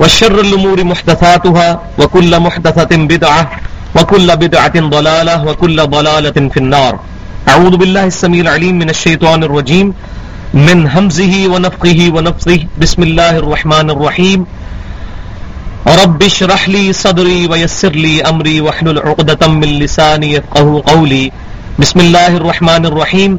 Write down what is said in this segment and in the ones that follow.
وشر الأمور محدثاتها وكل محدثة بدعة وكل بدعة ضلالة وكل ضلالة في النار. أعوذ بالله السميع العليم من الشيطان الرجيم. من همزه ونفقه ونفثه. بسم الله الرحمن الرحيم. رب اشرح لي صدري ويسر لي أمري واحلل عقدة من لساني يفقه قولي. بسم الله الرحمن الرحيم.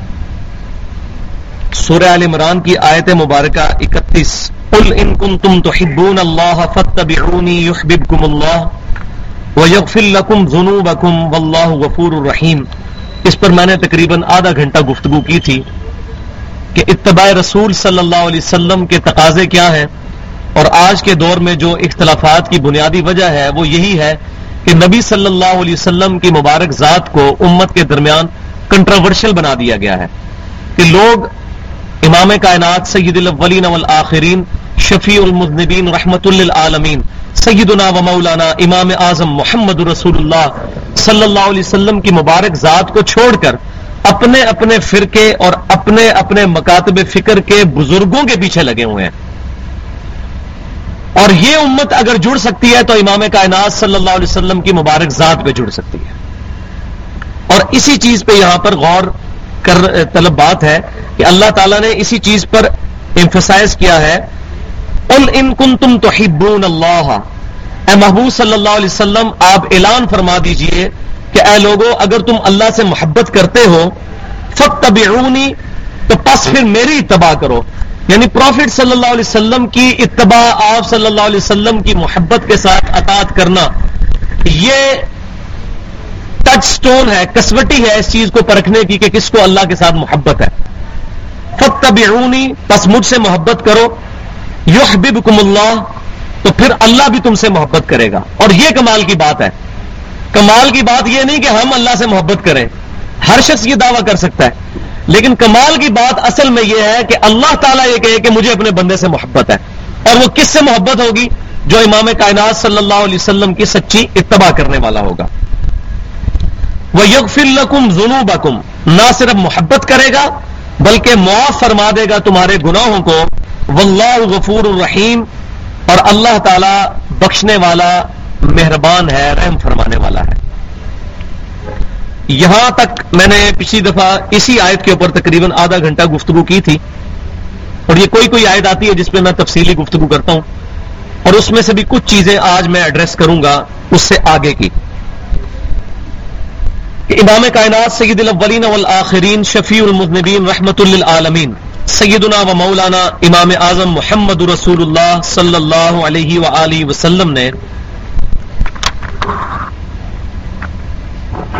سورہ عال عمران کی آیت مبارکہ اکتیس۔ قل ان کنتم تحبون اللہ فاتبعونی یحببکم اللہ ویغفر لکم ذنوبکم واللہ غفور الرحیم اس پر میں نے تقریباً آدھا گھنٹہ گفتگو کی تھی کہ اتباع رسول صلی اللہ علیہ وسلم کے تقاضے کیا ہیں اور آج کے دور میں جو اختلافات کی بنیادی وجہ ہے وہ یہی ہے کہ نبی صلی اللہ علیہ وسلم کی مبارک ذات کو امت کے درمیان کنٹروورشل بنا دیا گیا ہے کہ لوگ امام کائنات سید الاولین والآخرین شفیع المذنبین رحمت للعالمین سیدنا و مولانا امام اعظم محمد رسول اللہ صلی اللہ علیہ وسلم کی مبارک ذات کو چھوڑ کر اپنے اپنے فرقے اور اپنے اپنے مکاتب فکر کے بزرگوں کے پیچھے لگے ہوئے ہیں۔ اور یہ امت اگر جڑ سکتی ہے تو امام کائنات صلی اللہ علیہ وسلم کی مبارک ذات پہ جڑ سکتی ہے۔ اور اسی چیز پہ یہاں پر غور کر طلب بات ہے کہ اللہ تعالیٰ نے اسی چیز پر امفسائز کیا ہے۔ قل ان کنتم تحبون اللہ اے محبوب صلی اللہ علیہ وسلم، آپ اعلان فرما دیجیے کہ اے لوگوں اگر تم اللہ سے محبت کرتے ہو فتبعونی تو پس پھر میری اتباع کرو۔ یعنی پروفٹ صلی اللہ علیہ وسلم کی اتباع، آپ صلی اللہ علیہ وسلم کی محبت کے ساتھ اطاعت کرنا، یہ ٹچ سٹون ہے، کسوٹی ہے اس چیز کو پرکھنے کی کہ کس کو اللہ کے ساتھ محبت ہے۔ فتبعونی پس مجھ سے محبت کرو۔ یحببکم اللہ تو پھر اللہ بھی تم سے محبت کرے گا۔ اور یہ کمال کی بات ہے۔ کمال کی بات یہ نہیں کہ ہم اللہ سے محبت کریں۔ ہر شخص یہ دعویٰ کر سکتا ہے۔ لیکن کمال کی بات اصل میں یہ ہے کہ اللہ تعالیٰ یہ کہے کہ مجھے اپنے بندے سے محبت ہے۔ اور وہ کس سے محبت ہوگی؟ جو امام کائنات صلی اللہ علیہ وسلم کی سچی اتباع کرنے والا ہوگا۔ وہ یغفر لکم ذنوبکم نہ صرف محبت کرے گا، بلکہ معاف فرما دے گا تمہارے گناہوں کو۔ واللہ غفور الرحیم اور اللہ تعالی بخشنے والا، مہربان ہے، رحم فرمانے والا ہے۔ یہاں تک میں نے پچھلی دفعہ اسی آیت کے اوپر تقریباً آدھا گھنٹہ گفتگو کی تھی۔ اور یہ کوئی کوئی آیت آتی ہے جس پہ میں تفصیلی گفتگو کرتا ہوں۔ اور اس میں سے بھی کچھ چیزیں آج میں ایڈریس کروں گا، اس سے آگے کی۔ کہ امام کائنات سید الاولین والآخرین شفیع المذنبین رحمت للعالمین، سیدنا و مولانا امام اعظم محمد رسول اللہ صلی اللہ علیہ وآلہ وسلم نے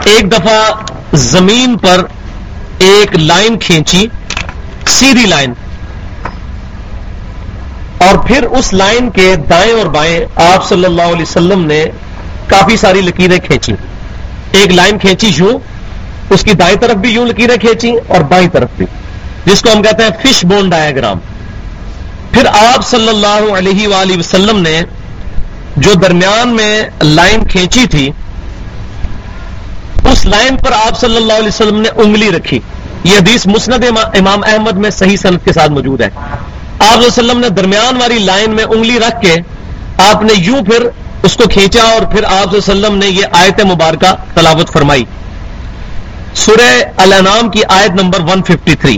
ایک دفعہ زمین پر ایک لائن کھینچی، سیدھی لائن، اور پھر اس لائن کے دائیں اور بائیں آپ صلی اللہ علیہ وسلم نے کافی ساری لکیریں کھینچی۔ ایک لائن کھینچی یوں، اس کی دائیں طرف بھی یوں لکیریں کھینچی اور بائیں طرف بھی، جس کو ہم کہتے ہیں فش بون ڈایاگرام پھر آپ صلی اللہ علیہ وآلہ وسلم نے جو درمیان میں لائن کھینچی تھی، اس لائن پر آپ صلی اللہ علیہ وسلم نے انگلی رکھی۔ یہ حدیث مسند امام احمد میں صحیح صنعت کے ساتھ موجود ہے۔ آپ وسلم نے درمیان والی لائن میں انگلی رکھ کے آپ نے یوں پھر اس کو کھینچا اور پھر آپ وسلم نے یہ آیت مبارکہ تلاوت فرمائی۔ سورہ الانام کی آیت نمبر 153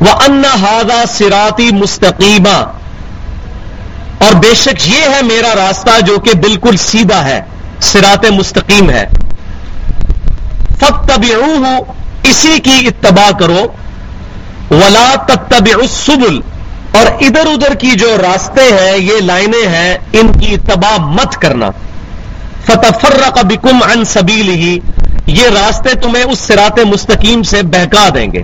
وہ ان ہاضا سراتی مستقیمہ اور بے شک یہ ہے میرا راستہ جو کہ بالکل سیدھا ہے سرات مستقیم ہے۔ فت اسی کی اتباع کرو۔ ولا تب السبل۔ اور ادھر ادھر کی جو راستے ہیں، یہ لائنیں ہیں، ان کی اتباع مت کرنا۔ فتح بکم ان سبیل ہی یہ راستے تمہیں اس سرات مستقیم سے بہکا دیں گے۔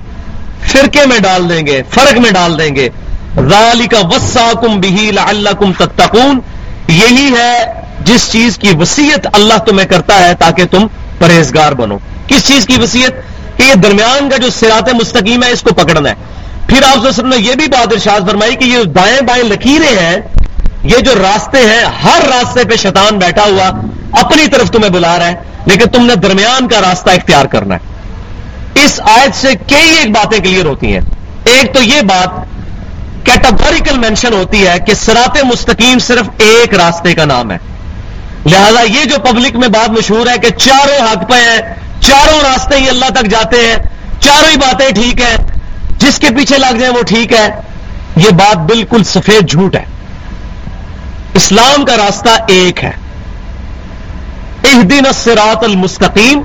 فرقے میں ڈال دیں گے، فرق میں ڈال دیں گے۔ رالی کا وسا کم بہیل اللہ کم تتقون۔ یہی ہے جس چیز کی وسیعت اللہ تمہیں کرتا ہے تاکہ تم پرہیزگار بنو۔ کس چیز کی وسیعت کہ یہ درمیان کا جو سرات مستقیم ہے، اس کو پکڑنا ہے۔ پھر آپ نے یہ بھی بات ارشاد فرمائی کہ یہ دائیں بائیں لکیریں ہیں، یہ جو راستے ہیں، ہر راستے پہ شیطان بیٹھا ہوا اپنی طرف تمہیں بلا رہا ہے، لیکن تم نے درمیان کا راستہ اختیار کرنا ہے۔ اس آیت سے کئی ایک باتیں کلیئر ہوتی ہیں۔ ایک تو یہ بات کیٹاگوریکل مینشن ہوتی ہے کہ سرات مستقیم صرف ایک راستے کا نام ہے۔ لہذا یہ جو پبلک میں بات مشہور ہے کہ چاروں حق پہ ہیں، چاروں راستے ہی اللہ تک جاتے ہیں، چاروں ہی باتیں ٹھیک ہیں جس کے پیچھے لگ جائیں وہ ٹھیک ہے۔ یہ بات بالکل سفید جھوٹ ہے۔ اسلام کا راستہ ایک ہے۔ ایک دن سرات المستقیم۔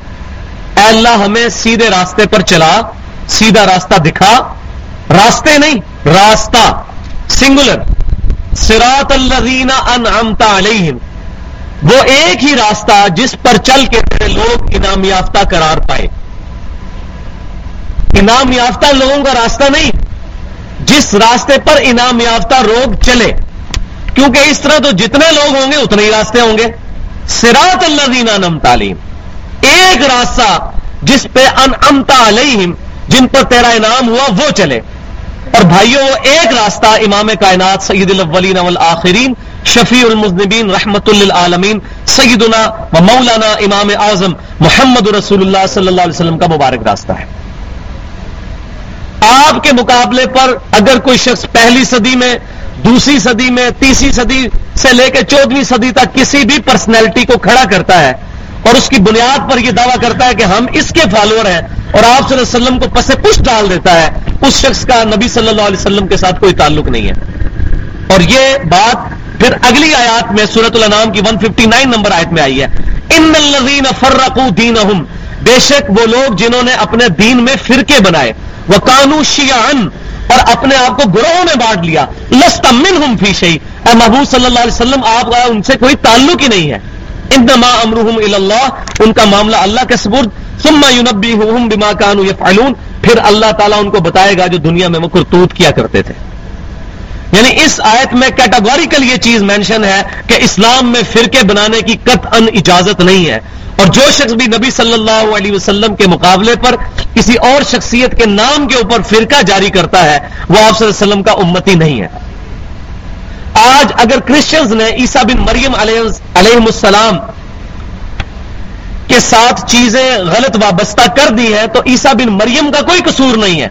اے اللہ ہمیں سیدھے راستے پر چلا، سیدھا راستہ دکھا۔ راستے نہیں، راستہ۔ سنگولر سراط الذین انعمتا علیہم۔ وہ ایک ہی راستہ جس پر چل کے لوگ انعام یافتہ قرار پائے۔ انعام یافتہ لوگوں کا راستہ نہیں۔ جس راستے پر انعام یافتہ لوگ چلے، کیونکہ اس طرح تو جتنے لوگ ہوں گے، اتنے ہی راستے ہوں گے۔ سراط اللہ دینا نم تعلیم ایک راستہ جس پہ انمتا علیہم، جن پر تیرا انعام ہوا، وہ چلے۔ اور بھائیوں ایک راستہ امام کائنات سید الاولین والآخرین، شفیع المذنبین رحمت للعالمین، سیدنا و مولانا امام اعظم محمد رسول اللہ صلی اللہ علیہ وسلم کا مبارک راستہ ہے۔ آپ کے مقابلے پر اگر کوئی شخص پہلی صدی میں، دوسری صدی میں، تیسری صدی سے لے کے چودہویں صدی تک کسی بھی پرسنالٹی کو کھڑا کرتا ہے اور اس کی بنیاد پر یہ دعویٰ کرتا ہے کہ ہم اس کے فالوور ہیں اور آپ صلی اللہ علیہ وسلم کو پسے پش ڈال دیتا ہے، اس شخص کا نبی صلی اللہ علیہ وسلم کے ساتھ کوئی تعلق نہیں ہے۔ اور یہ بات پھر اگلی آیات میں سورت الانام کی 159 نمبر آیت میں آئی ہے۔ ان الذین فرقوا دینہم۔ بے شک وہ لوگ جنہوں نے اپنے دین میں فرقے بنائے۔ وہ کانو اور اپنے آپ کو گروہوں میں بانٹ لیا۔ لستمن منہم فی اے محبوب صلی اللہ علیہ وسلم، آپ کا ان سے کوئی تعلق ہی نہیں ہے۔ انما امرهم الى اللہ ان کا معاملہ اللہ کے سپرد ثم ينبئهم بما كانوا يفعلون۔ پھر اللہ تعالیٰ ان کو بتائے گا جو دنیا میں وہ کرتوت کیا کرتے تھے۔ یعنی اس آیت میں کیٹاگوریکل یہ چیز مینشن ہے کہ اسلام میں فرقے بنانے کی قط ان اجازت نہیں ہے۔ اور جو شخص بھی نبی صلی اللہ علیہ وسلم کے مقابلے پر کسی اور شخصیت کے نام کے اوپر فرقہ جاری کرتا ہے، وہ آپ صلی اللہ علیہ وسلم کا امتی نہیں ہے۔ آج اگر کرسچنز نے عیسا بن مریم علیہ السلام کے ساتھ چیزیں غلط وابستہ کر دی ہیں، تو عیسا بن مریم کا کوئی قصور نہیں ہے۔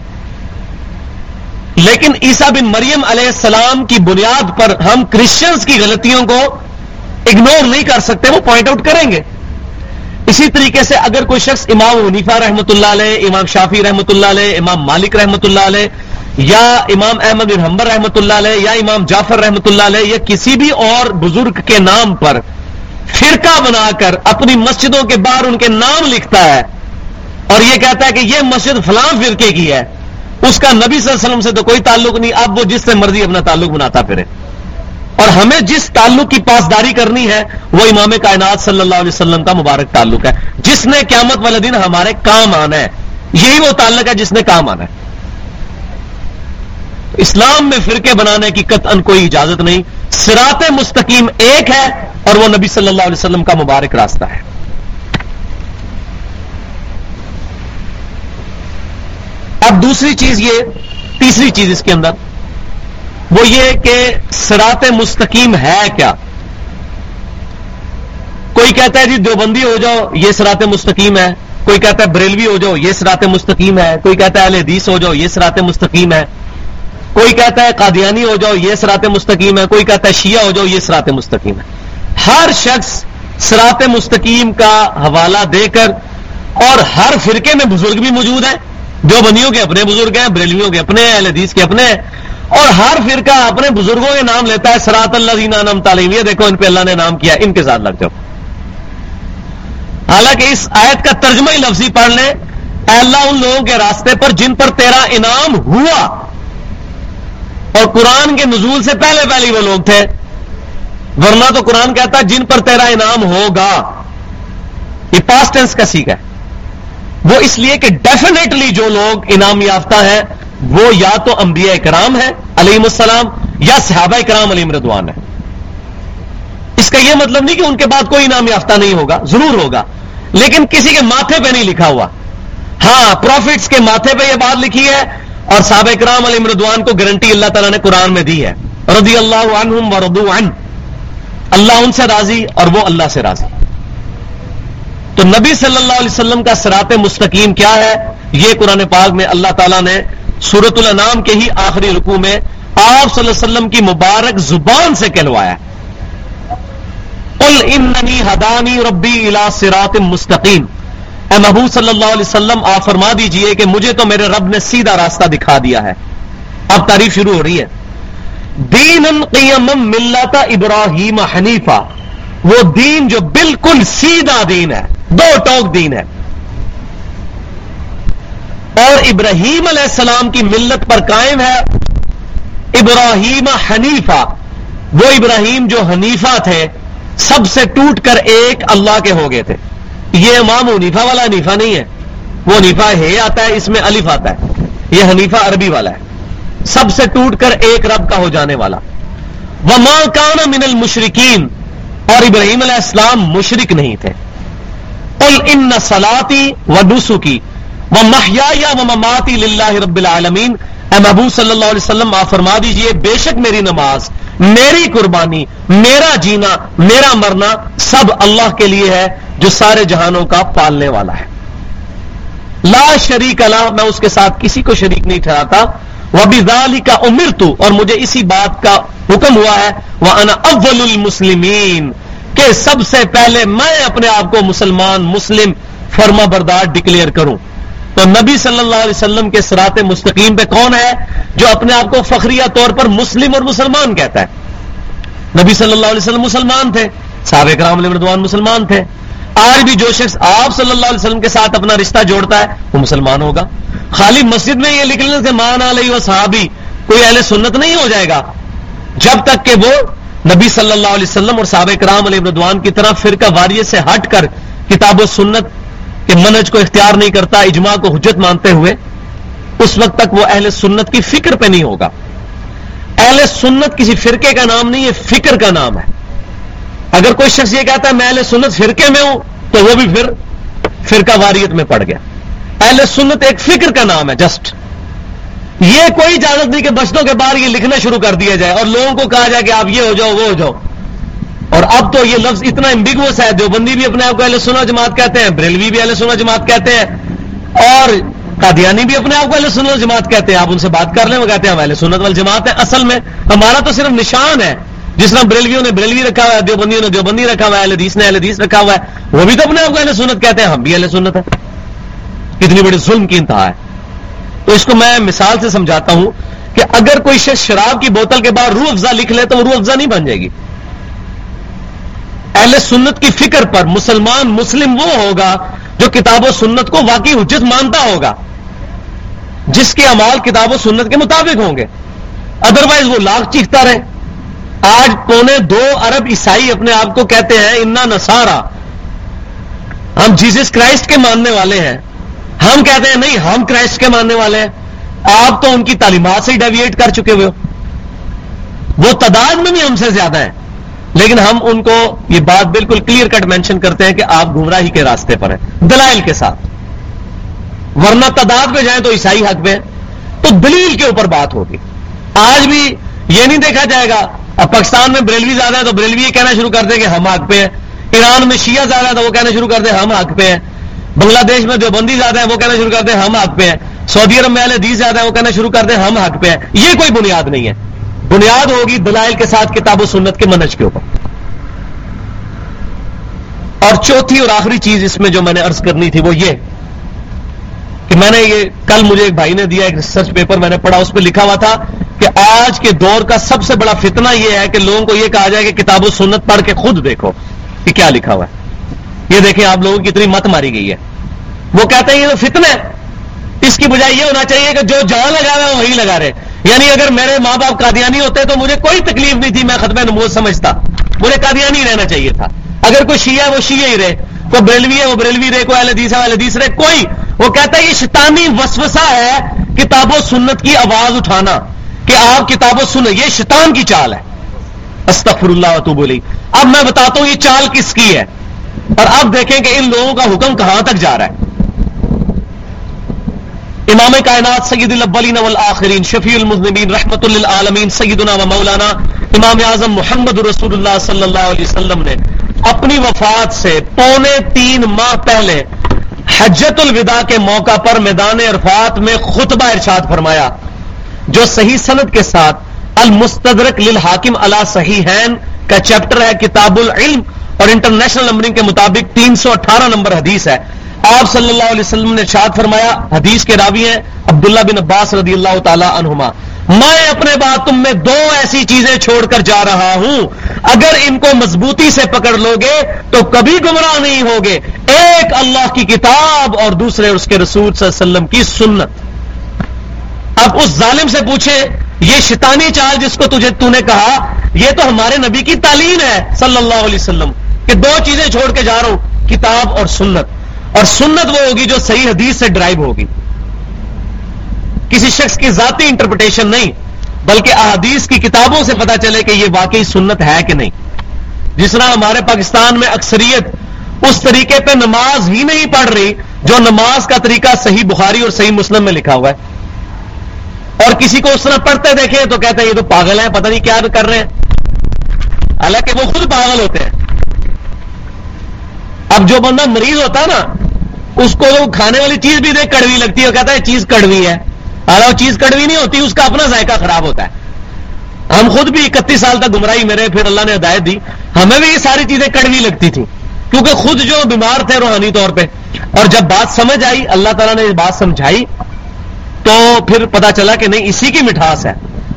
لیکن عیسا بن مریم علیہ السلام کی بنیاد پر ہم کرسچنز کی غلطیوں کو اگنور نہیں کر سکتے، وہ پوائنٹ آؤٹ کریں گے۔ اسی طریقے سے اگر کوئی شخص امام ونیفا رحمۃ اللہ علیہ، امام شافی رحمۃ اللہ علیہ، امام مالک رحمۃ اللہ علیہ، یا امام احمد بن حمبر رحمۃ اللہ علیہ، یا امام جعفر رحمۃ اللہ علیہ، یا کسی بھی اور بزرگ کے نام پر فرقہ بنا کر اپنی مسجدوں کے باہر ان کے نام لکھتا ہے اور یہ کہتا ہے کہ یہ مسجد فلاں فرقے کی ہے۔ اس کا نبی صلی اللہ علیہ وسلم سے تو کوئی تعلق نہیں، اب وہ جس سے مرضی اپنا تعلق بناتا پھرے۔ اور ہمیں جس تعلق کی پاسداری کرنی ہے، وہ امام کائنات صلی اللہ علیہ وسلم کا مبارک تعلق ہے۔ جس نے قیامت والے دن ہمارے کام آنا ہے، یہی وہ تعلق ہے جس نے کام آنا ہے۔ اسلام میں فرقے بنانے کی قطعا کوئی اجازت نہیں۔ سرات مستقیم ایک ہے اور وہ نبی صلی اللہ علیہ وسلم کا مبارک راستہ ہے۔ اب دوسری چیز یہ، تیسری چیز اس کے اندر، وہ یہ کہ سرات مستقیم ہے کیا؟ کوئی کہتا ہے جی دیوبندی ہو جاؤ، یہ سرات مستقیم ہے، کوئی کہتا ہے بریلوی ہو جاؤ، یہ سرات مستقیم ہے، کوئی کہتا ہے اہل حدیث ہو جاؤ، یہ سرات مستقیم ہے، کوئی کہتا ہے قادیانی ہو جاؤ، یہ سرات مستقیم ہے، کوئی کہتا ہے شیعہ ہو جاؤ، یہ سرات مستقیم ہے۔ ہر شخص سرات مستقیم کا حوالہ دے کر اور ہر فرقے میں بزرگ بھی موجود ہیں۔ جو بندیوں کے اپنے بزرگ ہیں بریلویوں کے اپنے اہل حدیث کے اپنے ہیں۔ اور ہر فرقہ اپنے بزرگوں کے نام لیتا ہے سرات اللہ دینا نام تعلیم یہ دیکھو، ان پہ اللہ نے نام کیا، ان کے ساتھ لگ جاؤ۔ حالانکہ اس آیت کا ترجمہ ہی لفظی پڑھ لیں، اے اللہ ان لوگوں کے راستے پر جن پر تیرا انعام ہوا۔ اور قرآن کے نزول سے پہلے پہلے وہ لوگ تھے۔ ورنہ تو قرآن کہتا جن پر تیرا انعام ہوگا۔ یہ پاسٹ ٹینس کا سیکھ ہے۔ وہ اس لیے کہ ڈیفینیٹلی جو لوگ انعام یافتہ ہیں، وہ یا تو انبیاء کرام ہے علیم السلام، یا صحابہ کرام علیم ردوان ہے اس کا یہ مطلب نہیں کہ ان کے بعد کوئی انعام یافتہ نہیں ہوگا، ضرور ہوگا۔ لیکن کسی کے ماتھے پہ نہیں لکھا ہوا۔ ہاں پروفٹس کے ماتھے پہ یہ بات لکھی ہے اور صحابہ کرام علی مردوان کو گارنٹی اللہ تعالیٰ نے قرآن میں دی ہے۔ رضی اللہ عنہم و ردو عن اللہ ان سے راضی اور وہ اللہ سے راضی۔ تو نبی صلی اللہ علیہ وسلم کا سرات مستقیم کیا ہے؟ یہ قرآن پاک میں اللہ تعالیٰ نے سورت الانام کے ہی آخری رکوع میں آپ صلی اللہ علیہ وسلم کی مبارک زبان سے کہلوایا اننی ہدانی ربی الا سرات مستقیم۔ اے محبوب صلی اللہ علیہ وسلم، آپ فرما دیجیے کہ مجھے تو میرے رب نے سیدھا راستہ دکھا دیا ہے۔ اب تعریف شروع ہو رہی ہے۔ دین قیم ملتا ابراہیم حنیفہ۔ وہ دین جو بالکل سیدھا دین ہے، دو ٹوک دین ہے۔ اور ابراہیم علیہ السلام کی ملت پر قائم ہے۔ ابراہیم حنیفہ، وہ ابراہیم جو حنیفہ تھے، سب سے ٹوٹ کر ایک اللہ کے ہو گئے تھے۔ یہ امام حنیفہ والا حنیفہ نہیں ہے۔ وہ حنیفہ ہے آتا ہے، اس میں الف آتا ہے۔ یہ حنیفہ عربی والا ہے۔ سب سے ٹوٹ کر ایک رب کا ہو جانے والا۔ وہ ماں کان من المشرقین اور ابراہیم علیہ السلام مشرق نہیں تھے۔ قل ان سلاتی و ڈسو کی وہ محیا یا مماتی رب العالمین۔ اے محبوب صلی اللہ علیہ وسلم، آپ فرما دیجیے، بے شک میری نماز، میری قربانی، میرا جینا، میرا مرنا سب اللہ کے لیے ہے، جو سارے جہانوں کا پالنے والا ہے۔ لا شریک اللہ میں اس کے ساتھ کسی کو شریک نہیں ٹھہراتا۔ وہ کا عمر تو اور مجھے اسی بات کا حکم ہوا ہے وہ انا اول المسلمین کہ سب سے پہلے میں اپنے آپ کو مسلمان، مسلم، فرما بردار ڈکلیئر کروں۔ تو نبی صلی اللہ علیہ وسلم کے سرات مستقیم پہ کون ہے؟ جو اپنے آپ کو فخریہ طور پر مسلم اور مسلمان کہتا ہے۔ نبی صلی اللہ علیہ وسلم مسلمان تھے، صحابہ کرام علیہ مردوان مسلمان تھے۔ آج بھی جو شخص آپ صلی اللہ علیہ وسلم کے ساتھ اپنا رشتہ جوڑتا ہے، وہ مسلمان ہوگا۔ خالی مسجد میں یہ لکھ لینے سے مان علیہ و صحابی، کوئی اہل سنت نہیں ہو جائے گا۔ جب تک کہ وہ نبی صلی اللہ علیہ وسلم اور صحابہ کرام علیہ مردوان کی طرح فرقہ واریت سے ہٹ کر کتاب و سنت کہ منج کو اختیار نہیں کرتا، اجماع کو حجت مانتے ہوئے، اس وقت تک وہ اہل سنت کی فکر پہ نہیں ہوگا۔ اہل سنت کسی فرقے کا نام نہیں ہے فکر کا نام ہے۔ اگر کوئی شخص یہ کہتا ہے میں اہل سنت فرقے میں ہوں، تو وہ بھی پھر فرقہ واریت میں پڑ گیا۔ اہل سنت ایک فکر کا نام ہے جسٹ یہ کوئی اجازت نہیں کہ بچتوں کے بعد یہ لکھنا شروع کر دیا جائے اور لوگوں کو کہا جائے کہ آپ یہ ہو جاؤ، وہ ہو جاؤ۔ اور اب تو یہ لفظ اتنا امبیگوس ہے، دیوبندی بھی اپنے آپ کو اہل سنا جماعت کہتے ہیں، بریلوی بھی اہل سنا جماعت کہتے ہیں، اور قادیانی بھی اپنے آپ کو اہل سنا جماعت کہتے ہیں۔ آپ ان سے بات کر لیں، وہ کہتے ہیں اہل سنت وال جماعت ہے اصل میں ہمارا تو صرف نشان ہے۔ جس طرح بریلویوں نے بریلوی رکھا ہوا ہے، دیوبندیوں نے دیوبندی رکھا ہوا ہے، اہل حدیث نے اہل حدیث رکھا ہوا ہے، وہ بھی تو اپنے آپ کو اہل سنت کہتے ہیں، ہم بھی اہل سنت ہے کتنی بڑی ظلم کی انتہا ہے۔ تو اس کو میں مثال سے سمجھاتا ہوں کہ اگر کوئی شخص شراب کی بوتل کے بعد روح افزا لکھ لے تو وہ روح افزا نہیں بن جائے گی۔ اہل سنت کی فکر پر مسلمان مسلم وہ ہوگا جو کتاب و سنت کو واقعی حجت مانتا ہوگا، جس کے امال کتاب و سنت کے مطابق ہوں گے۔ ادروائز وہ لاکھ چیختا رہے۔ آج پونے دو ارب عیسائی اپنے آپ کو کہتے ہیں، انا نسارا ہم جیزس کرائسٹ کے ماننے والے ہیں۔ ہم کہتے ہیں، نہیں، ہم کرائسٹ کے ماننے والے ہیں۔ آپ تو ان کی تعلیمات سے ہی ڈیویٹ کر چکے ہوئے ہو۔ وہ تعداد میں بھی ہم سے زیادہ ہیں۔ لیکن ہم ان کو یہ بات بالکل کلیئر کٹ مینشن کرتے ہیں کہ آپ گمراہی کے راستے پر ہیں، دلائل کے ساتھ۔ ورنہ تعداد پہ جائیں تو عیسائی حق پہ تو دلیل کے اوپر بات ہوگی۔ آج بھی یہ نہیں دیکھا جائے گا اب پاکستان میں بریلوی زیادہ ہے تو بریلوی یہ کہنا شروع کر دیں کہ ہم حق پہ ہیں۔ ایران میں شیعہ زیادہ ہے تو وہ کہنا شروع کر دیں ہم حق پہ ہیں۔ بنگلہ دیش میں جو بندی زیادہ ہے وہ کہنا شروع کر دیں ہم حق پہ ہیں۔ سعودی عرب میں حدیث زیادہ ہے وہ کہنا شروع کر دیں ہم حق پہ ہیں۔ یہ کوئی بنیاد نہیں ہے۔ بنیاد ہوگی دلائل کے ساتھ کتاب و سنت کے منج کے اوپر۔ اور چوتھی اور آخری چیز اس میں جو میں نے ارض کرنی تھی وہ یہ کہ میں نے یہ کل مجھے ایک بھائی نے دیا ایک ریسرچ پیپر میں نے پڑھا، اس پہ لکھا ہوا تھا کہ آج کے دور کا سب سے بڑا فتنہ یہ ہے کہ لوگوں کو یہ کہا جائے کہ کتاب و سنت پڑھ کے خود دیکھو کہ کیا لکھا ہوا ہے۔ یہ دیکھیں آپ لوگوں کی اتنی مت ماری گئی ہے۔ وہ کہتے ہیں یہ تو فتن ہے۔ اس کی بجائے یہ ہونا چاہیے کہ جو جان لگا رہا ہے وہی لگا رہے۔ یعنی اگر میرے ماں باپ قادیانی ہوتے تو مجھے کوئی تکلیف نہیں تھی، میں ختم نموز سمجھتا۔ مجھے قادیانی رہنا چاہیے تھا۔ اگر کوئی شیعہ ہے وہ شیعہ ہی رہے۔ کوئی بریلوی ہے وہ بریلوی رہے، کوئی الدیس ہے الدیس رہے، کوئی۔ وہ کہتا ہے یہ شیطانی وسوسہ ہے کتاب و سنت کی آواز اٹھانا۔ کہ آپ کتاب و سن یہ شیطان کی چال ہے۔ استغفر اللہ تو بولی اب میں بتاتا ہوں، یہ چال کس کی ہے؟ اور اب دیکھیں کہ ان لوگوں کا حکم کہاں تک جا رہا ہے۔ امام کائنات سید الاولین والآخرین، شفیع المذنبین، رحمت للعالمین، سیدنا و مولانا امام اعظم محمد رسول اللہ صلی اللہ علیہ وسلم نے اپنی وفات سے پونے تین ماہ پہلے حجت الوداع کے موقع پر میدان عرفات میں خطبہ ارشاد فرمایا۔ جو صحیح سند کے ساتھ المستدرک للحاکم علی صحیح کا چیپٹر ہے کتاب العلم اور انٹرنیشنل نمبرنگ کے مطابق تین سو اٹھارہ نمبر حدیث ہے۔ آپ صلی اللہ علیہ وسلم نے شاد فرمایا، حدیث کے راوی ہیں عبداللہ بن عباس رضی اللہ تعالی عنہما۔ میں اپنے بات تم میں دو ایسی چیزیں چھوڑ کر جا رہا ہوں۔ اگر ان کو مضبوطی سے پکڑ لو گے تو کبھی گمراہ نہیں ہوگے۔ ایک اللہ کی کتاب اور دوسرے اس کے رسول صلی اللہ علیہ وسلم کی سنت۔ اب اس ظالم سے پوچھے، یہ شیطانی چال جس کو تجھے تو نے کہا، یہ تو ہمارے نبی کی تعلیم ہے، صلی اللہ علیہ وسلم، کہ دو چیزیں چھوڑ کے جا رہا ہوں، کتاب اور سنت۔ اور سنت وہ ہوگی جو صحیح حدیث سے ڈرائیو ہوگی۔ کسی شخص کی ذاتی انٹرپریٹیشن نہیں، بلکہ احادیث کی کتابوں سے پتا چلے کہ یہ واقعی سنت ہے کہ نہیں۔ جس طرح ہمارے پاکستان میں اکثریت اس طریقے پہ نماز ہی نہیں پڑھ رہی، جو نماز کا طریقہ صحیح بخاری اور صحیح مسلم میں لکھا ہوا ہے۔ اور کسی کو اس طرح پڑھتے دیکھے تو کہتے ہیں یہ تو پاگل ہے پتہ نہیں کیا کر رہے ہیں۔ حالانکہ وہ خود پاگل ہوتے ہیں۔ اب جو بندہ مریض ہوتا ہے نا، اس کو کھانے والی چیز بھی دیکھ کڑوی لگتی ہے کہتا ہے چیز کڑوی ہے۔ اور وہ چیز کڑوی نہیں ہوتی، اس کا اپنا ذائقہ خراب ہوتا ہے۔ ہم خود بھی اکتیس سال تک گمراہی میرے، پھر اللہ نے ہدایت دی۔ ہمیں بھی یہ ساری چیزیں کڑوی لگتی تھی کیونکہ خود جو بیمار تھے روحانی طور پہ۔ اور جب بات سمجھ آئی، اللہ تعالیٰ نے بات سمجھائی۔ تو پھر پتا چلا کہ نہیں، اسی کی مٹھاس ہے۔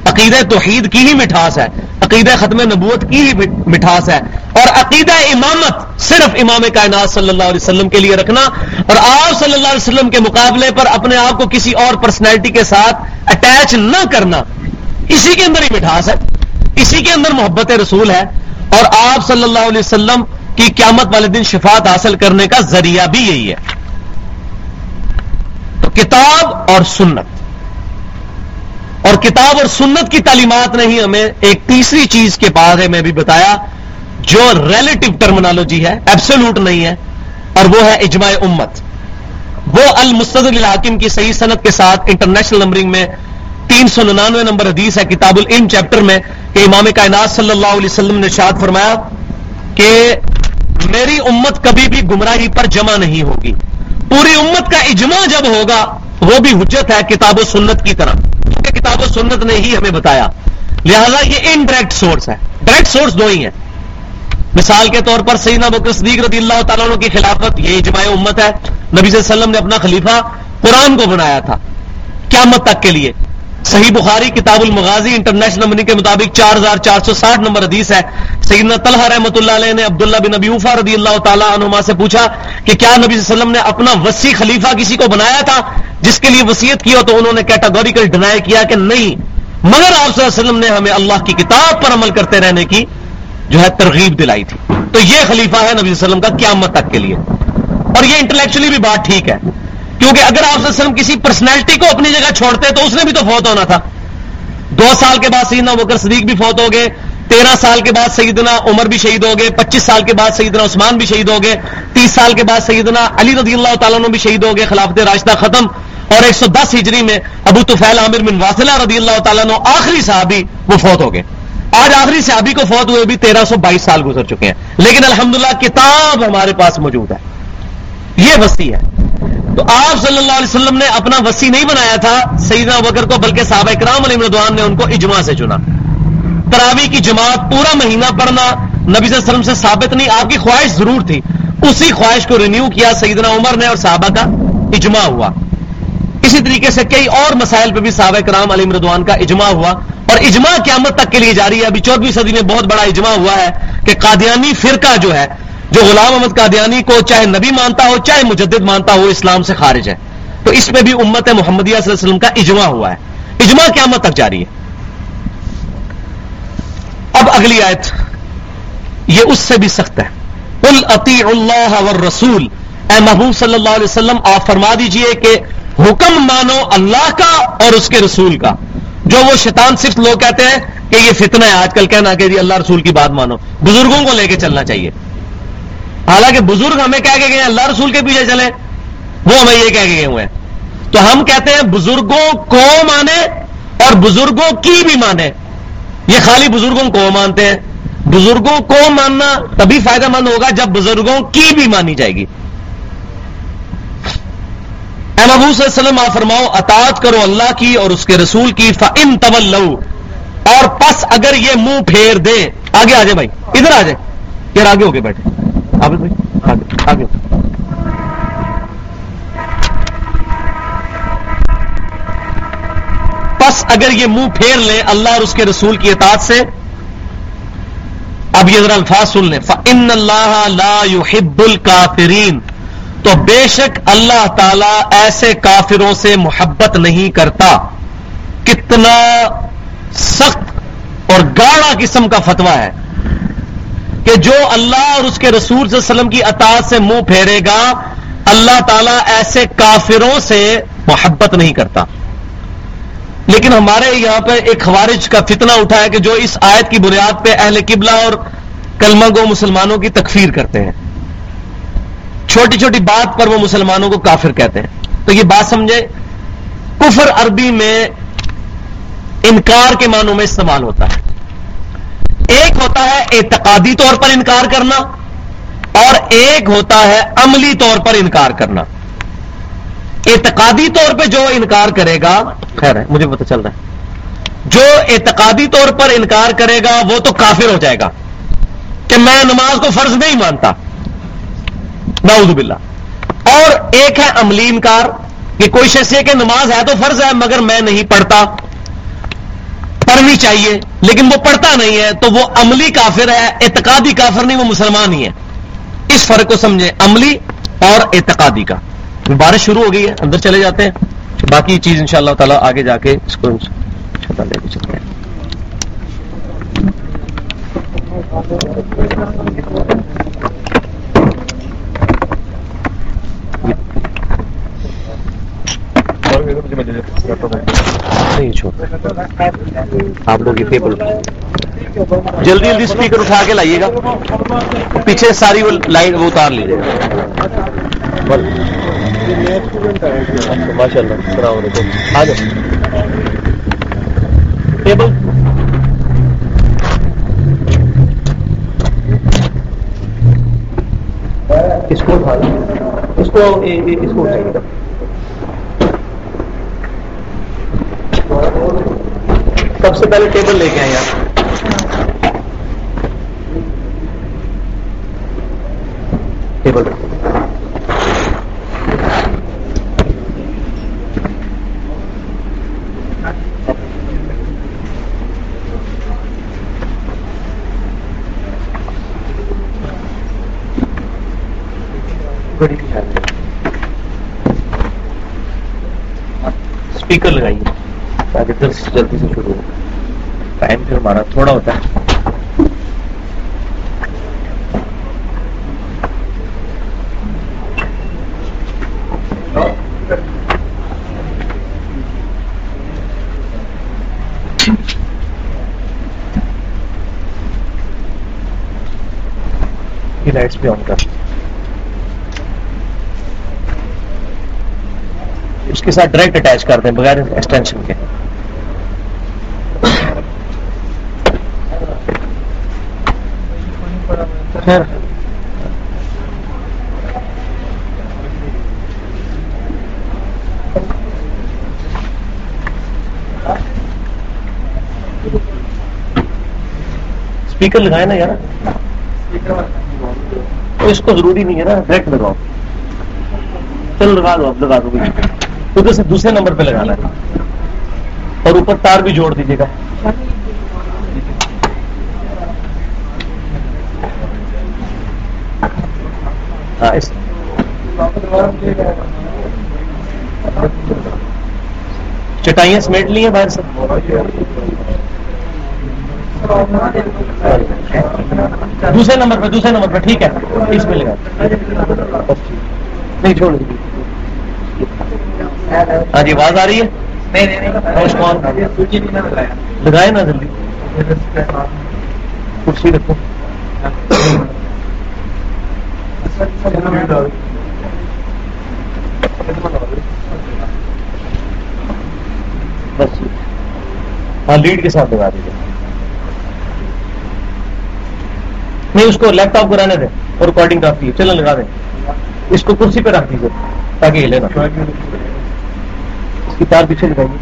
عقیدہ توحید کی ہی مٹھاس ہے۔ عقیدہ ختم نبوت کی ہی مٹھاس ہے۔ اور عقیدہ امامت صرف امام کائنات صلی اللہ علیہ وسلم کے لیے رکھنا اور آپ صلی اللہ علیہ وسلم کے مقابلے پر اپنے آپ کو کسی اور پرسنالٹی کے ساتھ اٹیچ نہ کرنا۔ اسی کے اندر ہی مٹھاس ہے۔ اسی کے اندر محبت رسول ہے۔ اور آپ صلی اللہ علیہ وسلم کی قیامت والے دن شفاعت حاصل کرنے کا ذریعہ بھی یہی ہے۔ کتاب اور سنت۔ اور کتاب اور سنت کی تعلیمات نے ہی ہمیں ایک تیسری چیز کے بارے میں بھی بتایا، جو ریلیٹو ٹرمنالوجی ہے ایبسولوٹ نہیں ہے، اور وہ ہے اجماع امت۔ وہ المستد الحاکم کی صحیح صنعت کے ساتھ انٹرنیشنل نمبرنگ میں تین سو ننانوے نمبر حدیث ہے، کتاب العلم چیپٹر میں، کہ امام کائنات صلی اللہ علیہ وسلم نے شاد فرمایا کہ میری امت کبھی بھی گمراہی پر جمع نہیں ہوگی۔ پوری امت کا اجماع جب ہوگا، وہ بھی حجت ہے کتاب و سنت کی طرف۔ کیونکہ کتاب و سنت نے ہی ہمیں بتایا۔ لہذا یہ انڈائریکٹ سورس ہے۔ ڈائریکٹ سورس دو ہی ہیں۔ مثال کے طور پر سیدنا بکر صدیق رضی اللہ تعالیٰ عنہ کی خلافت، یہ اجماع امت ہے۔ نبی صلی اللہ علیہ وسلم نے اپنا خلیفہ قرآن کو بنایا تھا۔ قیامت تک کے لیے۔ صحیح بخاری، کتاب المغازی، انٹرنیشنل منی کے مطابق چار ہزار چار سو ساٹھ نمبر حدیث ہے۔ سیدنا طلحہ رحمۃ اللہ علیہ نے عبداللہ بن نبی رضی اللہ تعالیٰ عنما سے پوچھا کہ کیا نبی صلی اللہ علیہ وسلم نے اپنا وسیع خلیفہ کسی کو بنایا تھا؟ جس کے لیے وسیعت کیا تو انہوں نے کیٹاگوریکل ڈنائی کیا کہ نہیں۔ مگر آپ صلی اللہ علیہ وسلم نے ہمیں اللہ کی کتاب پر عمل کرتے رہنے کی جو ہے ترغیب دلائی تھی۔ تو یہ خلیفہ ہے نبی صلی اللہ علیہ وسلم کا قیامت تک کے لیے۔ اور یہ انٹلیکچولی بھی بات ٹھیک ہے۔ کیونکہ اگر آپ علیہ وسلم کسی پرسنالٹی کو اپنی جگہ چھوڑتے تو اس نے بھی تو فوت ہونا تھا۔ دو سال کے بعد سیدنا بکر صدیق بھی فوت ہو گئے، تیرہ سال کے بعد سیدنا عمر بھی شہید ہو گئے، پچیس سال کے بعد سیدنا عثمان بھی شہید ہو گئے، تیس سال کے بعد سیدنا علی رضی اللہ تعالیٰ بھی شہید ہو گئے، خلافت راشدہ ختم۔ اور ایک سو دس ہجری میں ابو توفیل عامر بن واسلہ رضی اللہ تعالیٰ آخری صحابی وہ فوت ہو گئے۔ آج آخری صحابی کو فوت ہوئے بھی تیرہ سو بائیس سال گزر چکے ہیں۔ لیکن الحمدللہ کتاب ہمارے پاس موجود ہے۔ یہ وسیع ہے۔ تو آپ صلی اللہ علیہ وسلم نے اپنا وسیع نہیں بنایا تھا، سیدنا بکر کو، بلکہ صحابہ اکرام علی مردوان نے ان کو اجماع سے چنا۔ تراوی کی جماعت پورا مہینہ پڑھنا نبی صلی اللہ علیہ وسلم سے ثابت نہیں، آپ کی خواہش ضرور تھی۔ اسی خواہش کو رینیو کیا سیدنا عمر نے اور صحابہ کا اجماع ہوا۔ اسی طریقے سے کئی اور مسائل پہ بھی صحابہ کرام علی مردوان کا اجماع ہوا۔ اور اجماع قیامت تک کے لیے جاری ہے۔ ابھی چودہویں صدی میں بہت بڑا اجماع ہوا ہے کہ قادیانی فرقہ جو ہے جو غلام احمد قادیانی کو چاہے نبی مانتا ہو، چاہے مجدد مانتا ہو، اسلام سے خارج ہے۔ تو اس میں بھی امت محمدیہ صلی اللہ علیہ وسلم کا اجماع ہوا ہے۔ اجماع قیامت تک جاری ہے۔ اب اگلی آیت۔ یہ اس سے بھی سخت ہے۔ ال عطی اللہ رسول اے محبوب صلی اللہ علیہ وسلم، آپ فرما دیجیے کہ حکم مانو اللہ کا اور اس کے رسول کا۔ جو وہ شیطان صرف لوگ کہتے ہیں کہ یہ فتنہ ہے، آج کل کہنا کہ جی اللہ رسول کی بات مانو۔ بزرگوں کو لے کے چلنا چاہیے۔ حالانکہ بزرگ ہمیں کہہ کے گئے اللہ رسول کے پیچھے چلے وہ ہمیں یہ کہہ کے گئے ہوئے ہیں۔ تو ہم کہتے ہیں بزرگوں کو مانے اور بزرگوں کی بھی مانے۔ یہ خالی بزرگوں کو مانتے ہیں۔ بزرگوں کو ماننا تبھی فائدہ مند ہوگا جب بزرگوں کی بھی مانی جائے گی۔ اے محبوب صلی اللہ علیہ وسلم، آپ فرماؤ، اطاعت کرو اللہ کی اور اس کے رسول کی فن طول اور پس اگر یہ منہ پھیر دے آگے آ جائے بھائی، ادھر آ جائے یار آگے ہو کے بیٹھے۔ آگے آگے آگے پس اگر یہ منہ پھیر لے اللہ اور اس کے رسول کی اطاعت سے، اب یہ ذرا الفاظ سن لیں. فن اللہ لا يحب الکافرین تو بے شک اللہ تعالی ایسے کافروں سے محبت نہیں کرتا۔ کتنا سخت اور گاڑا قسم کا فتوا ہے۔ کہ جو اللہ اور اس کے رسول صلی اللہ علیہ وسلم کی اطاعت سے منہ پھیرے گا، اللہ تعالیٰ ایسے کافروں سے محبت نہیں کرتا۔ لیکن ہمارے یہاں پہ ایک خوارج کا فتنہ اٹھا ہے کہ جو اس آیت کی بنیاد پہ اہل قبلہ اور کلمہ گو مسلمانوں کی تکفیر کرتے ہیں۔ چھوٹی چھوٹی بات پر وہ مسلمانوں کو کافر کہتے ہیں۔ تو یہ بات سمجھے کفر عربی میں انکار کے معنوں میں استعمال ہوتا ہے۔ ایک ہوتا ہے اعتقادی طور پر انکار کرنا اور ایک ہوتا ہے عملی طور پر انکار کرنا۔ اعتقادی طور پہ جو انکار کرے گا، خیر ہے، مجھے پتہ چل رہا ہے۔ جو اعتقادی طور پر انکار کرے گا، وہ تو کافر ہو جائے گا۔ کہ میں نماز کو فرض نہیں مانتا۔ نعوذ باللہ۔ اور ایک ہے عملی انکار، کہ کوئی شخص یہ کہ نماز ہے تو فرض ہے، مگر میں نہیں پڑھتا۔ پڑھنی چاہیے، لیکن وہ پڑھتا نہیں ہے، تو وہ عملی کافر ہے، اعتقادی کافر نہیں، وہ مسلمان ہی ہے۔ اس فرق کو سمجھیں، عملی اور اعتقادی کا۔ بارش شروع ہو گئی ہے، اندر چلے جاتے ہیں۔ باقی چیز ان شاء اللہ تعالیٰ آگے جا کے اس کو لے کے چلتے ہیں۔ آپ لوگ جلدی جلدی اسپیکر اٹھا کے لائیے گا۔ پیچھے ساری وہ لائٹ وہ اتار لیجیے گا۔ ماشاء اللہ السلام علیکم۔ آ جاؤ۔ ٹیبل اس کو اٹھا اس کو اس کو اٹھائیے۔ گا سب سے پہلے ٹیبل لے کے آئے آپ۔ ٹیبل۔ اسپیکر لگائیے۔ تاکہ درس جلدی سے شروع ہو۔ ٹائم پھر ہمارا تھوڑا ہوتا ہے۔ لائٹس بھی آن کر۔ اس کے ساتھ ڈائریکٹ اٹیچ کر دیں بغیر ایکسٹینشن کے۔ اسپیکر لگائے نا یار۔ اس کو ضروری نہیں ہے نا ڈائریکٹ لگاؤ۔ چلو لگا دو، اب لگا دو۔ ادھر سے دوسرے نمبر پہ لگانا ہے۔ اور اوپر تار بھی جوڑ دیجیے گا ہاں اس چٹائیاں سمیٹ لی ہیں باہر سے؟ دوسرے نمبر پہ دوسرے نمبر پہ ٹھیک ہے۔ اس میں لگا۔ نہیں چھوڑ ہاں جی آواز آ رہی ہے؟ لگائے نا جلدی۔ کرسی رکھو۔ بس ہاں لیڈ کے ساتھ لگا دیجیے نہیں، اس کو لیپ ٹاپ کو رہنے دیں اور ریکارڈنگ کافی ہے چلو لگا دیں۔ اس کو کرسی پہ رکھ دیجیے تاکہ ہلے لینا اس کی تار پیچھے لگائیے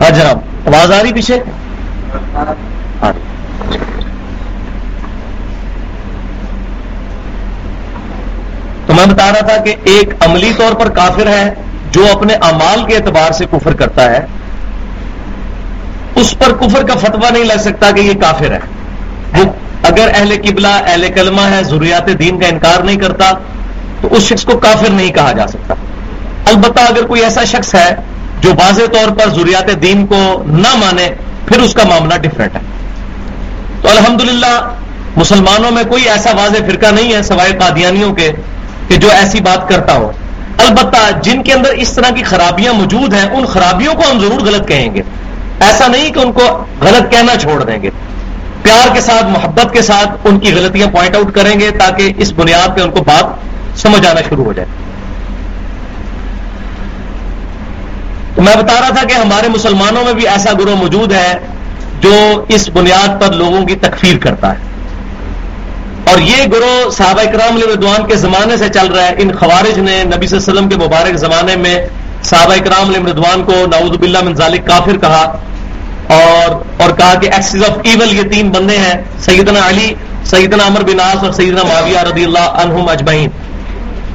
ہاں جناب آواز آ رہی پیچھے ہاں۔ تو میں بتا رہا تھا کہ ایک عملی طور پر کافر ہے جو اپنے امال کے اعتبار سے کفر کرتا ہے۔ اس پر کفر کا فتوا نہیں لگ سکتا کہ یہ کافر ہے۔ وہ اگر اہل قبلہ، اہل کلمہ ہے ضروریات دین کا انکار نہیں کرتا تو اس شخص کو کافر نہیں کہا جا سکتا۔ البتہ اگر کوئی ایسا شخص ہے جو واضح طور پر ضروریات دین کو نہ مانے، پھر اس کا معاملہ ڈفرینٹ ہے۔ تو الحمدللہ، مسلمانوں میں کوئی ایسا واضح فرقہ نہیں ہے، سوائے قادیانیوں کے، کہ جو ایسی بات کرتا ہو۔ البتہ جن کے اندر اس طرح کی خرابیاں موجود ہیں، ان خرابیوں کو ہم ضرور غلط کہیں گے۔ ایسا نہیں کہ ان کو غلط کہنا چھوڑ دیں گے۔ پیار کے ساتھ، محبت کے ساتھ ان کی غلطیاں پوائنٹ آؤٹ کریں گے تاکہ اس بنیاد پہ ان کو بات سمجھ آنا شروع ہو جائے۔ تو میں بتا رہا تھا کہ ہمارے مسلمانوں میں بھی ایسا گروہ موجود ہے جو اس بنیاد پر لوگوں کی تکفیر کرتا ہے۔ اور یہ گروہ صحابہ اکرام علیہ ردوان کے زمانے سے چل رہا ہے۔ ان خوارج نے نبی صلی اللہ علیہ وسلم کے مبارک زمانے میں صحابہ اکرام علیہ ردوان کو نعوذ باللہ من ذالک کافر کہا اور اور کہا کہ ایکسز آف ایول یہ تین بندے ہیں، سیدنا علی، سیدنا عمر بن عاص اور سیدنا معاویہ رضی اللہ عنہم اجمعین۔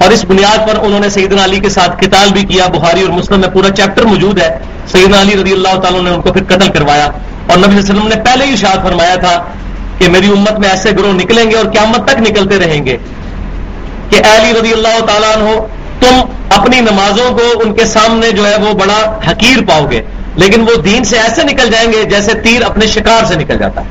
اور اس بنیاد پر انہوں نے سیدنا علی کے ساتھ قتال بھی کیا۔ بخاری اور مسلم میں پورا چیپٹر موجود ہے۔ سیدنا علی رضی اللہ تعالیٰ نے ان کو پھر قتل کروایا۔ اور نبی صلی اللہ علیہ وسلم نے پہلے ہی شاد فرمایا تھا کہ میری امت میں ایسے گروہ نکلیں گے اور قیامت تک نکلتے رہیں گے کہ علی رضی اللہ تعالیٰ عنہ، تم اپنی نمازوں کو ان کے سامنے جو ہے وہ بڑا حقیر پاؤ گے۔ لیکن وہ دین سے ایسے نکل جائیں گے جیسے تیر اپنے شکار سے نکل جاتا۔ ہے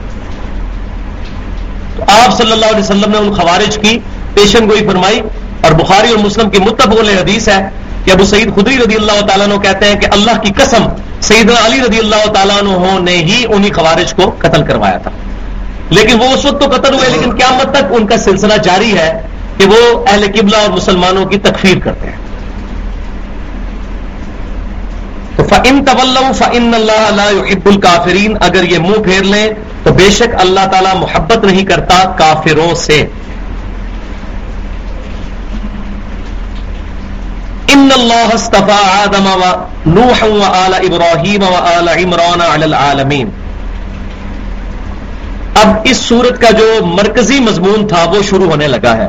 تو آپ صلی اللہ علیہ وسلم نے ان خوارج کی پیشن گوئی فرمائی اور بخاری اور مسلم کی متفق حدیث ہے کہ ابو سعید خدری رضی اللہ تعالیٰ عنہ کہتے ہیں کہ اللہ کی قسم سعید علی رضی اللہ تعالیٰ عنہ نے ہی انہی خوارج کو قتل کروایا تھا۔ لیکن وہ اس وقت تو قتل ہوئے، لیکن قیامت تک ان کا سلسلہ جاری ہے کہ وہ اہل قبلہ اور مسلمانوں کی تکفیر کرتے ہیں۔ تو فن طول فن اللہ عب الکافرین اگر یہ منہ پھیر لیں تو بے شک اللہ تعالی محبت نہیں کرتا کافروں سے۔ ان اللہ آدم و نوح و آل ابراہیم و آل عمران علی العالمین اب اس صورت کا جو مرکزی مضمون تھا وہ شروع ہونے لگا ہے۔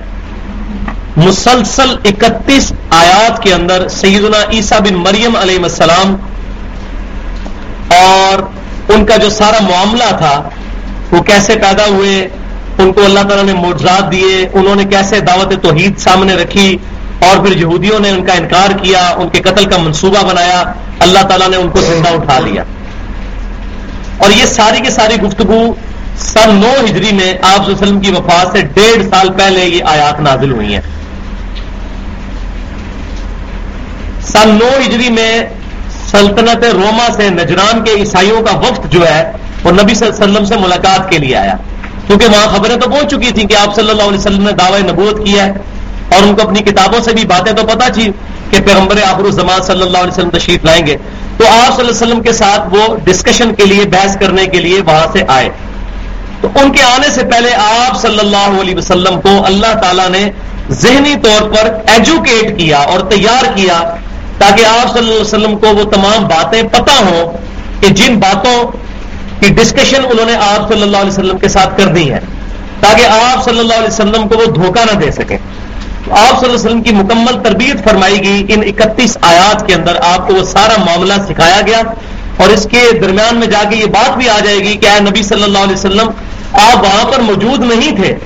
مسلسل اکتیس آیات کے اندر سیدنا عیسیٰ بن مریم علیہ السلام اور ان کا جو سارا معاملہ تھا، وہ کیسے پیدا ہوئے، ان کو اللہ تعالیٰ نے معجزات دیے، انہوں نے کیسے دعوت توحید سامنے رکھی اور پھر یہودیوں نے ان کا انکار کیا، ان کے قتل کا منصوبہ بنایا، اللہ تعالیٰ نے ان کو زندہ اٹھا لیا۔ اور یہ ساری کی ساری گفتگو سن نو ہجری میں آپ وسلم کی وفات سے ڈیڑھ سال پہلے یہ آیات نازل ہوئی ہیں۔ سن نو ہجری میں سلطنت روما سے نجران کے عیسائیوں کا وفد جو ہے، وہ نبی صلی اللہ علیہ وسلم سے ملاقات کے لیے آیا۔ کیونکہ وہاں خبریں تو پہنچ چکی تھیں کہ آپ صلی اللہ علیہ وسلم نے دعوی نبوت کیا ہے۔ اور ان کو اپنی کتابوں سے بھی باتیں تو پتا تھی کہ پیغمبر آخر الزمان صلی اللہ علیہ وسلم تشریف لائیں گے۔ تو آپ صلی اللہ علیہ وسلم کے ساتھ وہ ڈسکشن کے لیے بحث کرنے کے لیے وہاں سے آئے۔ تو ان کے آنے سے پہلے آپ صلی اللہ علیہ وسلم کو اللہ تعالیٰ نے ذہنی طور پر ایجوکیٹ کیا اور تیار کیا تاکہ آپ صلی اللہ علیہ وسلم کو وہ تمام باتیں پتہ ہوں کہ جن باتوں کی ڈسکشن انہوں نے آپ صلی اللہ علیہ وسلم کے ساتھ کر دی ہے۔ تاکہ آپ صلی اللہ علیہ وسلم کو وہ دھوکہ نہ دے سکیں۔ آپ صلی اللہ علیہ وسلم کی مکمل تربیت فرمائی گئی ان اکتیس آیات کے اندر آپ کو وہ سارا معاملہ سکھایا گیا اور اس کے درمیان میں جا کے یہ بات بھی آ جائے گی کہ اے نبی صلی اللہ علیہ وسلم، آپ وہاں پر موجود نہیں تھے۔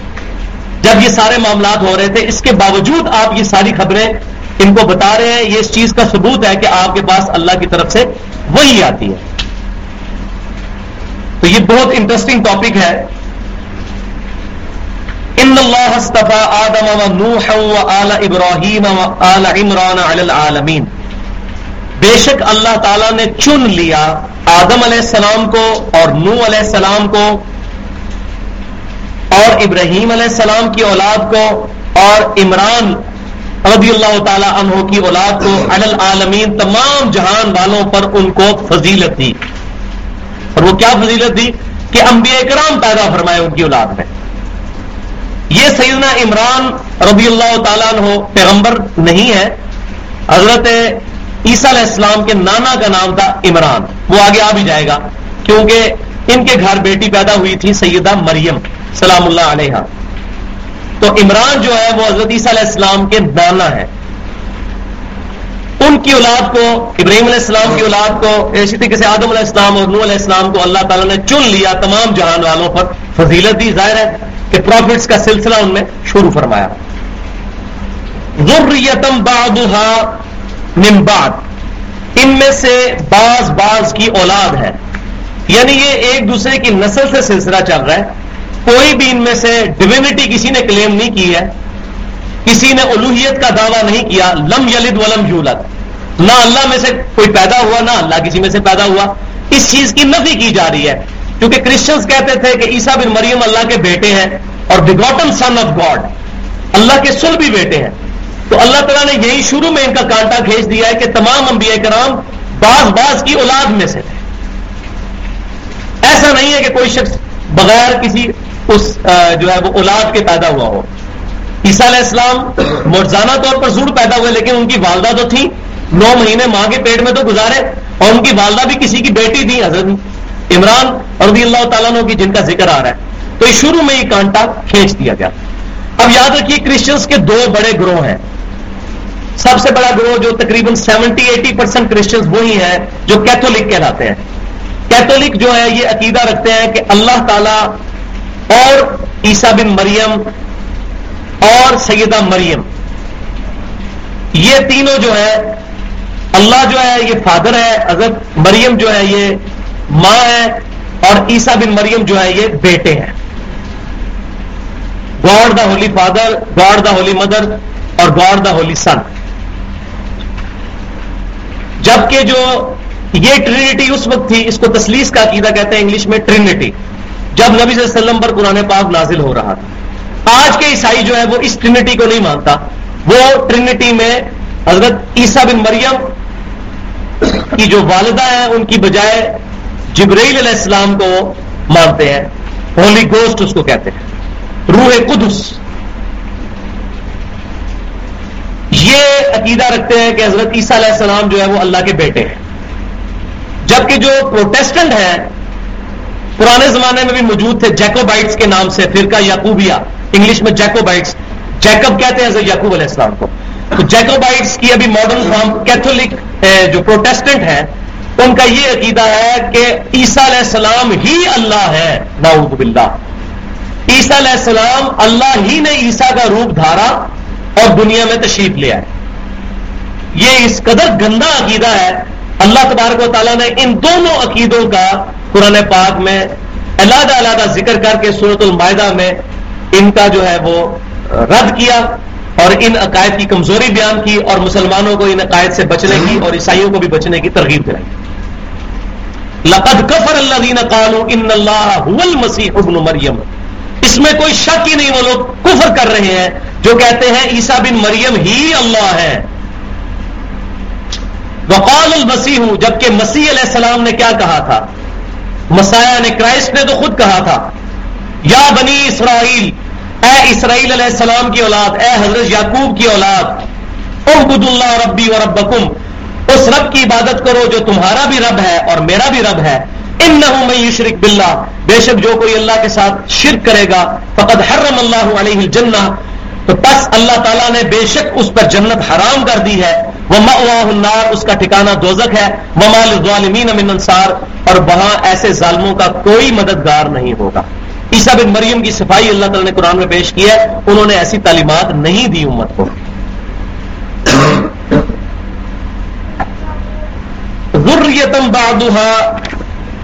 جب یہ سارے معاملات ہو رہے تھے، اس کے باوجود آپ یہ ساری خبریں ان کو بتا رہے ہیں۔ یہ اس چیز کا ثبوت ہے کہ آپ کے پاس اللہ کی طرف سے وہی آتی ہے۔ تو یہ بہت انٹرسٹنگ ٹاپک ہے۔ ان اللہ استفا آدم و نوح و آل ابراہیم و آل عمران علی العالمین بے شک اللہ تعالیٰ نے چن لیا آدم علیہ السلام کو اور نو علیہ السلام کو اور ابراہیم علیہ السلام کی اولاد کو اور عمران رضی اللہ تعالی عنہ کی اولاد کو علی العالمین تمام جہان والوں پر ان کو فضیلت دی اور وہ کیا فضیلت دی کہ انبیاء کرام پیدا فرمائے ان کی اولاد میں یہ سیدنا عمران رضی اللہ تعالیٰ عنہ پیغمبر نہیں ہے، حضرت عیسیٰ علیہ السلام کے نانا کا نام تھا عمران۔ وہ آگے آ بھی جائے گا، کیونکہ ان کے گھر بیٹی پیدا ہوئی تھی سیدہ مریم سلام اللہ علیہ۔ تو عمران جو ہے، وہ حضرت عیسیٰ علیہ السلام کے نانا ہے۔ ان کی اولاد کو، ابراہیم علیہ السلام کی اولاد کو اسی طریقے سے آدم علیہ السلام اور نو علیہ السلام کو اللہ تعالیٰ نے چن لیا تمام جہان والوں پر۔ فضیلت دی ظاہر ہے کہ پروفٹس کا سلسلہ ان میں شروع فرمایا۔ ذریتم بعضها من بعد ان میں سے بعض بعض کی اولاد ہے۔ یعنی یہ ایک دوسرے کی نسل سے سلسلہ چل رہا ہے۔ کوئی بھی ان میں سے ڈیوینٹی کسی نے کلیم نہیں کی ہے۔ کسی نے الوحیت کا دعویٰ نہیں کیا، لم یلد ولم یولد۔ نہ اللہ میں سے کوئی پیدا ہوا، نہ اللہ کسی میں سے پیدا ہوا۔ اس چیز کی نفی کی جا رہی ہے۔ کیونکہ کرسچنس کہتے تھے کہ عیسا بن مریم اللہ کے بیٹے ہیں اور بگوٹن سن آف گاڈ اللہ کے سل بھی بیٹے ہیں۔ تو اللہ تعالیٰ نے یہی شروع میں ان کا کانٹا کھینچ دیا ہے کہ تمام انبیاء کرام بعض بعض کی اولاد میں سے۔ تھے ایسا نہیں ہے کہ کوئی شخص بغیر کسی اس جو ہے وہ اولاد کے پیدا ہوا ہو۔ عیسیٰ علیہ السلام مرزانہ طور پر ضرور پیدا ہوئے، لیکن ان کی والدہ تو تھی۔ نو مہینے ماں کے پیٹ میں تو گزارے اور ان کی والدہ بھی کسی کی بیٹی تھی، حضرت عمران رضی اللہ تعالیٰ عنہ کی، جن کا ذکر آ رہا ہے۔ تو اس شروع میں ہی کانٹا کھینچ دیا گیا۔ اب یاد رکھیے کرسچنس کے دو بڑے گروہ ہیں۔ سب سے بڑا گروہ جو تقریباً سیونٹی ایٹی پرسینٹ کرسچنس وہی ہیں، جو کیتھولک کہلاتے ہیں۔ کیتھولک جو ہے یہ عقیدہ رکھتے ہیں کہ اللہ تعالی اور عیسا بن مریم اور سیدہ مریم۔ یہ تینوں جو ہے اللہ جو ہے، یہ فادر ہے، حضرت مریم جو ہے، یہ ماں ہے، اور عیسا بن مریم جو ہے، یہ بیٹے ہیں۔ God the holy father, God the holy mother, اور گاڈ دا ہولی سن۔ جبکہ جو یہ ٹرینٹی اس وقت تھی، اس کو تسلیس کا عقیدہ کہتے ہیں انگلش میں ٹرینٹی۔ جب نبی صلی اللہ علیہ وسلم پر قرآن پاک نازل ہو رہا تھا۔ آج کے عیسائی جو ہے وہ اس ٹرینٹی کو نہیں مانتا۔ وہ ٹرینٹی میں حضرت عیسا بن مریم کی جو والدہ ہیں، ان کی بجائے جبرائیل علیہ السلام کو مانتے ہیں۔ ہولی گوسٹ اس کو کہتے ہیں۔ روح قدس۔ یہ عقیدہ رکھتے ہیں کہ حضرت عیسیٰ علیہ السلام جو ہے وہ اللہ کے بیٹے ہیں۔ جبکہ جو پروٹیسٹنٹ ہیں پرانے زمانے میں بھی موجود تھے جیکوبائٹس کے نام سے، فرقہ یعقوبیا انگلش میں جیکوبائٹس، جیکب کہتے ہیں یعقوب علیہ السلام کو۔ تو جیکوبائٹس کی ابھی ماڈرن فارم کیتھولک جو پروٹیسٹنٹ ہیں، ان کا یہ عقیدہ ہے کہ عیسیٰ علیہ السلام ہی اللہ ہے۔ نعوذ باللہ۔ عیسیٰ علیہ السلام اللہ ہی نے عیسیٰ کا روپ دھارا اور دنیا میں تشریف لیا ہے یہ اس قدر گندا عقیدہ ہے، اللہ تبارک و تعالیٰ نے ان دونوں عقیدوں کا قرآن پاک میں علیحدہ علیحدہ ذکر کر کے صورت المائدہ میں ان کا جو ہے وہ رد کیا اور ان عقائد کی کمزوری بیان کی اور مسلمانوں کو ان عقائد سے بچنے کی اور عیسائیوں کو بھی بچنے کی ترغیب دلائی۔ لقد کفر اللہ دین قالو ان اللہ المسیح ابن مریم۔ اس میں کوئی شک ہی نہیں، وہ لوگ کفر کر رہے ہیں جو کہتے ہیں عیسا بن مریم ہی اللہ ہے۔ وقال المسیح ہوں جبکہ مسیح علیہ السلام نے کیا کہا تھا؟ مسایا نے کرائسٹ نے تو خود کہا تھا، یا بنی اسرائیل، اے اسرائیل علیہ السلام کی اولاد، اے حضرت یعقوب کی اولاد احبد اللہ ربی و ربکم، اس رب کی عبادت کرو جو تمہارا بھی رب ہے اور میرا بھی رب ہے۔ ان نہ میں یشرک باللہ، بے شک جو کوئی اللہ کے ساتھ شرک کرے گا، فقد حرم اللہ علیہ الجنہ۔ تو پس اللہ تعالیٰ نے بے شک اس پر جنت حرام کر دی ہے۔ وہ النار، اس کا ٹھکانہ دوزک ہے۔ ممال ظالمین من انصار، اور وہاں ایسے ظالموں کا کوئی مددگار نہیں ہوگا۔ عیسیٰ بن مریم کی صفائی اللہ تعالیٰ نے قرآن میں پیش کی ہے۔ انہوں نے ایسی تعلیمات نہیں دی امت کو۔ ذریتم بعضها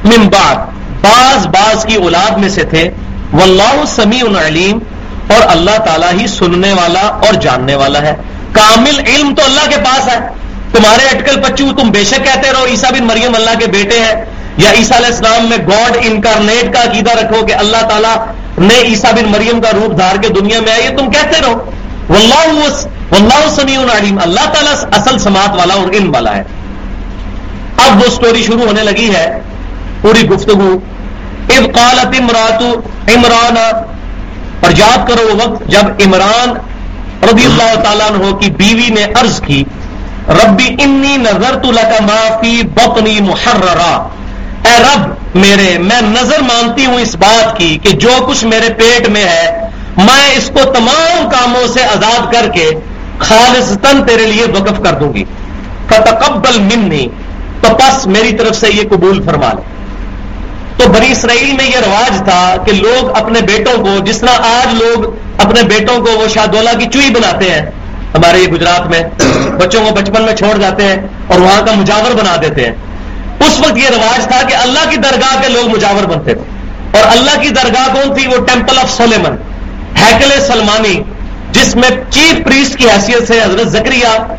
من بعد۔ بعض بعض کی اولاد میں سے تھے۔ واللہ سمیع علیم، اور اللہ تعالیٰ ہی سننے والا اور جاننے والا ہے۔ کامل علم تو اللہ کے پاس ہے۔ تمہارے اٹکل پچو تم بے شک کہتے رہو عیسا بن مریم اللہ کے بیٹے ہیں۔ یا عیسا علیہ السلام میں گاڈ انکارنیٹ کا عقیدہ رکھو کہ اللہ تعالیٰ نے عیسا بن مریم کا روپ دھار کے دنیا میں آئی تم کہتے رہو۔ واللہ واللہ سمیع علیم اللہ تعالیٰ اصل سماعت والا اور علم والا ہے۔ اب وہ سٹوری شروع ہونے لگی ہے۔ پوری گفتگو۔ اب قالت امرات عمران۔ اور یاد کرو وہ وقت جب عمران رضی اللہ تعالیٰ عنہ کی بیوی نے عرض کی، ربی انی نظر تو لگا معافی بطنی محررا۔ اے رب میرے، میں نظر مانتی ہوں اس بات کی کہ جو کچھ میرے پیٹ میں ہے، میں اس کو تمام کاموں سے آزاد کر کے خالصتاً تیرے لیے وقف کر دوں گی۔ فتقبل منی۔ تو پس میری طرف سے یہ قبول فرما لے۔ تو بنی اسرائیل میں یہ رواج تھا کہ لوگ اپنے بیٹوں کو، جس طرح آج لوگ اپنے بیٹوں کو وہ شاہدولہ کی چوئی بناتے ہیں، ہمارے یہ گجرات میں بچوں کو بچپن میں چھوڑ جاتے ہیں اور وہاں کا مجاور بنا دیتے ہیں۔ اس وقت یہ رواج تھا کہ اللہ کی درگاہ کے لوگ مجاور بنتے تھے۔ اور اللہ کی درگاہ کون تھی؟ وہ ٹیمپل آف سلیمن، ہیکل سلمانی، جس میں چیف پریسٹ کی حیثیت سے حضرت زکریہ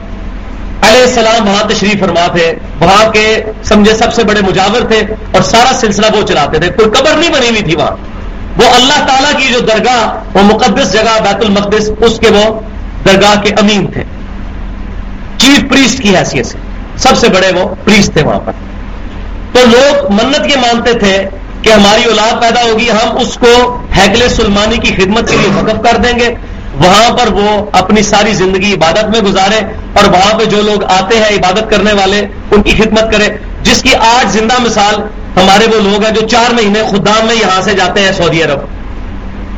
علیہ السلام وہاں تشریف فرما تھے، وہاں کے سمجھے سب سے بڑے مجاور تھے اور سارا سلسلہ وہ چلاتے تھے۔ کوئی قبر نہیں بنی ہوئی تھی وہاں۔ وہ اللہ تعالیٰ کی جو درگاہ، وہ مقدس جگہ بیت المقدس، اس کے وہ درگاہ کے امین تھے۔ چیف پریسٹ کی حیثیت سے۔ سب سے بڑے وہ پریسٹ تھے وہاں پر۔ تو لوگ منت یہ مانتے تھے کہ ہماری اولاد پیدا ہوگی، ہم اس کو ہیکل سلمانی کی خدمت کے لیے وقف کر دیں گے۔ وہاں پر وہ اپنی ساری زندگی عبادت میں گزارے اور وہاں پہ جو لوگ آتے ہیں عبادت کرنے والے، ان کی خدمت کرے۔ جس کی آج زندہ مثال ہمارے وہ لوگ ہیں جو چار مہینے خدام میں یہاں سے جاتے ہیں سعودی عرب۔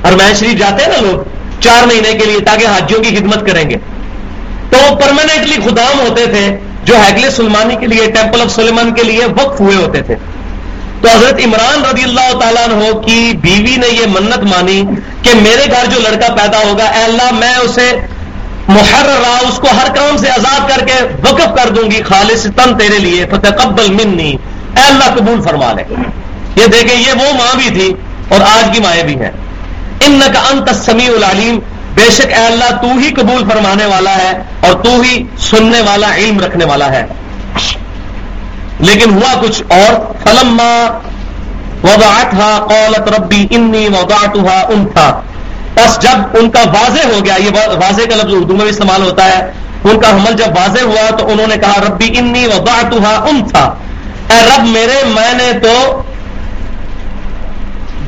اور میں شریف جاتے ہیں نا لوگ؟ چار مہینے کے لیے تاکہ حاجیوں کی خدمت کریں گے۔ تو وہ پرماننٹلی خدام ہوتے تھے، جو ہیگل سلمانی کے لیے ٹیمپل آف سلیمان کے لیے وقف ہوئے ہوتے تھے۔ تو حضرت عمران رضی اللہ تعالیٰ عنہ کی بیوی نے یہ منت مانی کہ میرے گھر جو لڑکا پیدا ہوگا، اے اللہ میں اسے محرر اس کو ہر کام سے آزاد کر کے وقف کر دوں گی، خالص تن تیرے لیے فتح قبل منی۔ اے اللہ قبول فرما لے۔ یہ دیکھیں، یہ وہ ماں بھی تھی اور آج کی مائیں بھی ہیں۔ ان کا انت سمیع العلیم۔ بے شک اے اللہ تو ہی قبول فرمانے والا ہے اور تو ہی سننے والا، علم رکھنے والا ہے۔ لیکن ہوا کچھ اور۔ فلم تھا قولت ربی انی وضعتها انتھا بس جب ان کا واضح ہو گیا، یہ واضح کا لفظ اردو میں بھی استعمال ہوتا ہے۔ ان کا حمل جب واضح ہوا تو انہوں نے کہا، ربی انی وضعتها انتھا۔ اے رب میرے، میں نے تو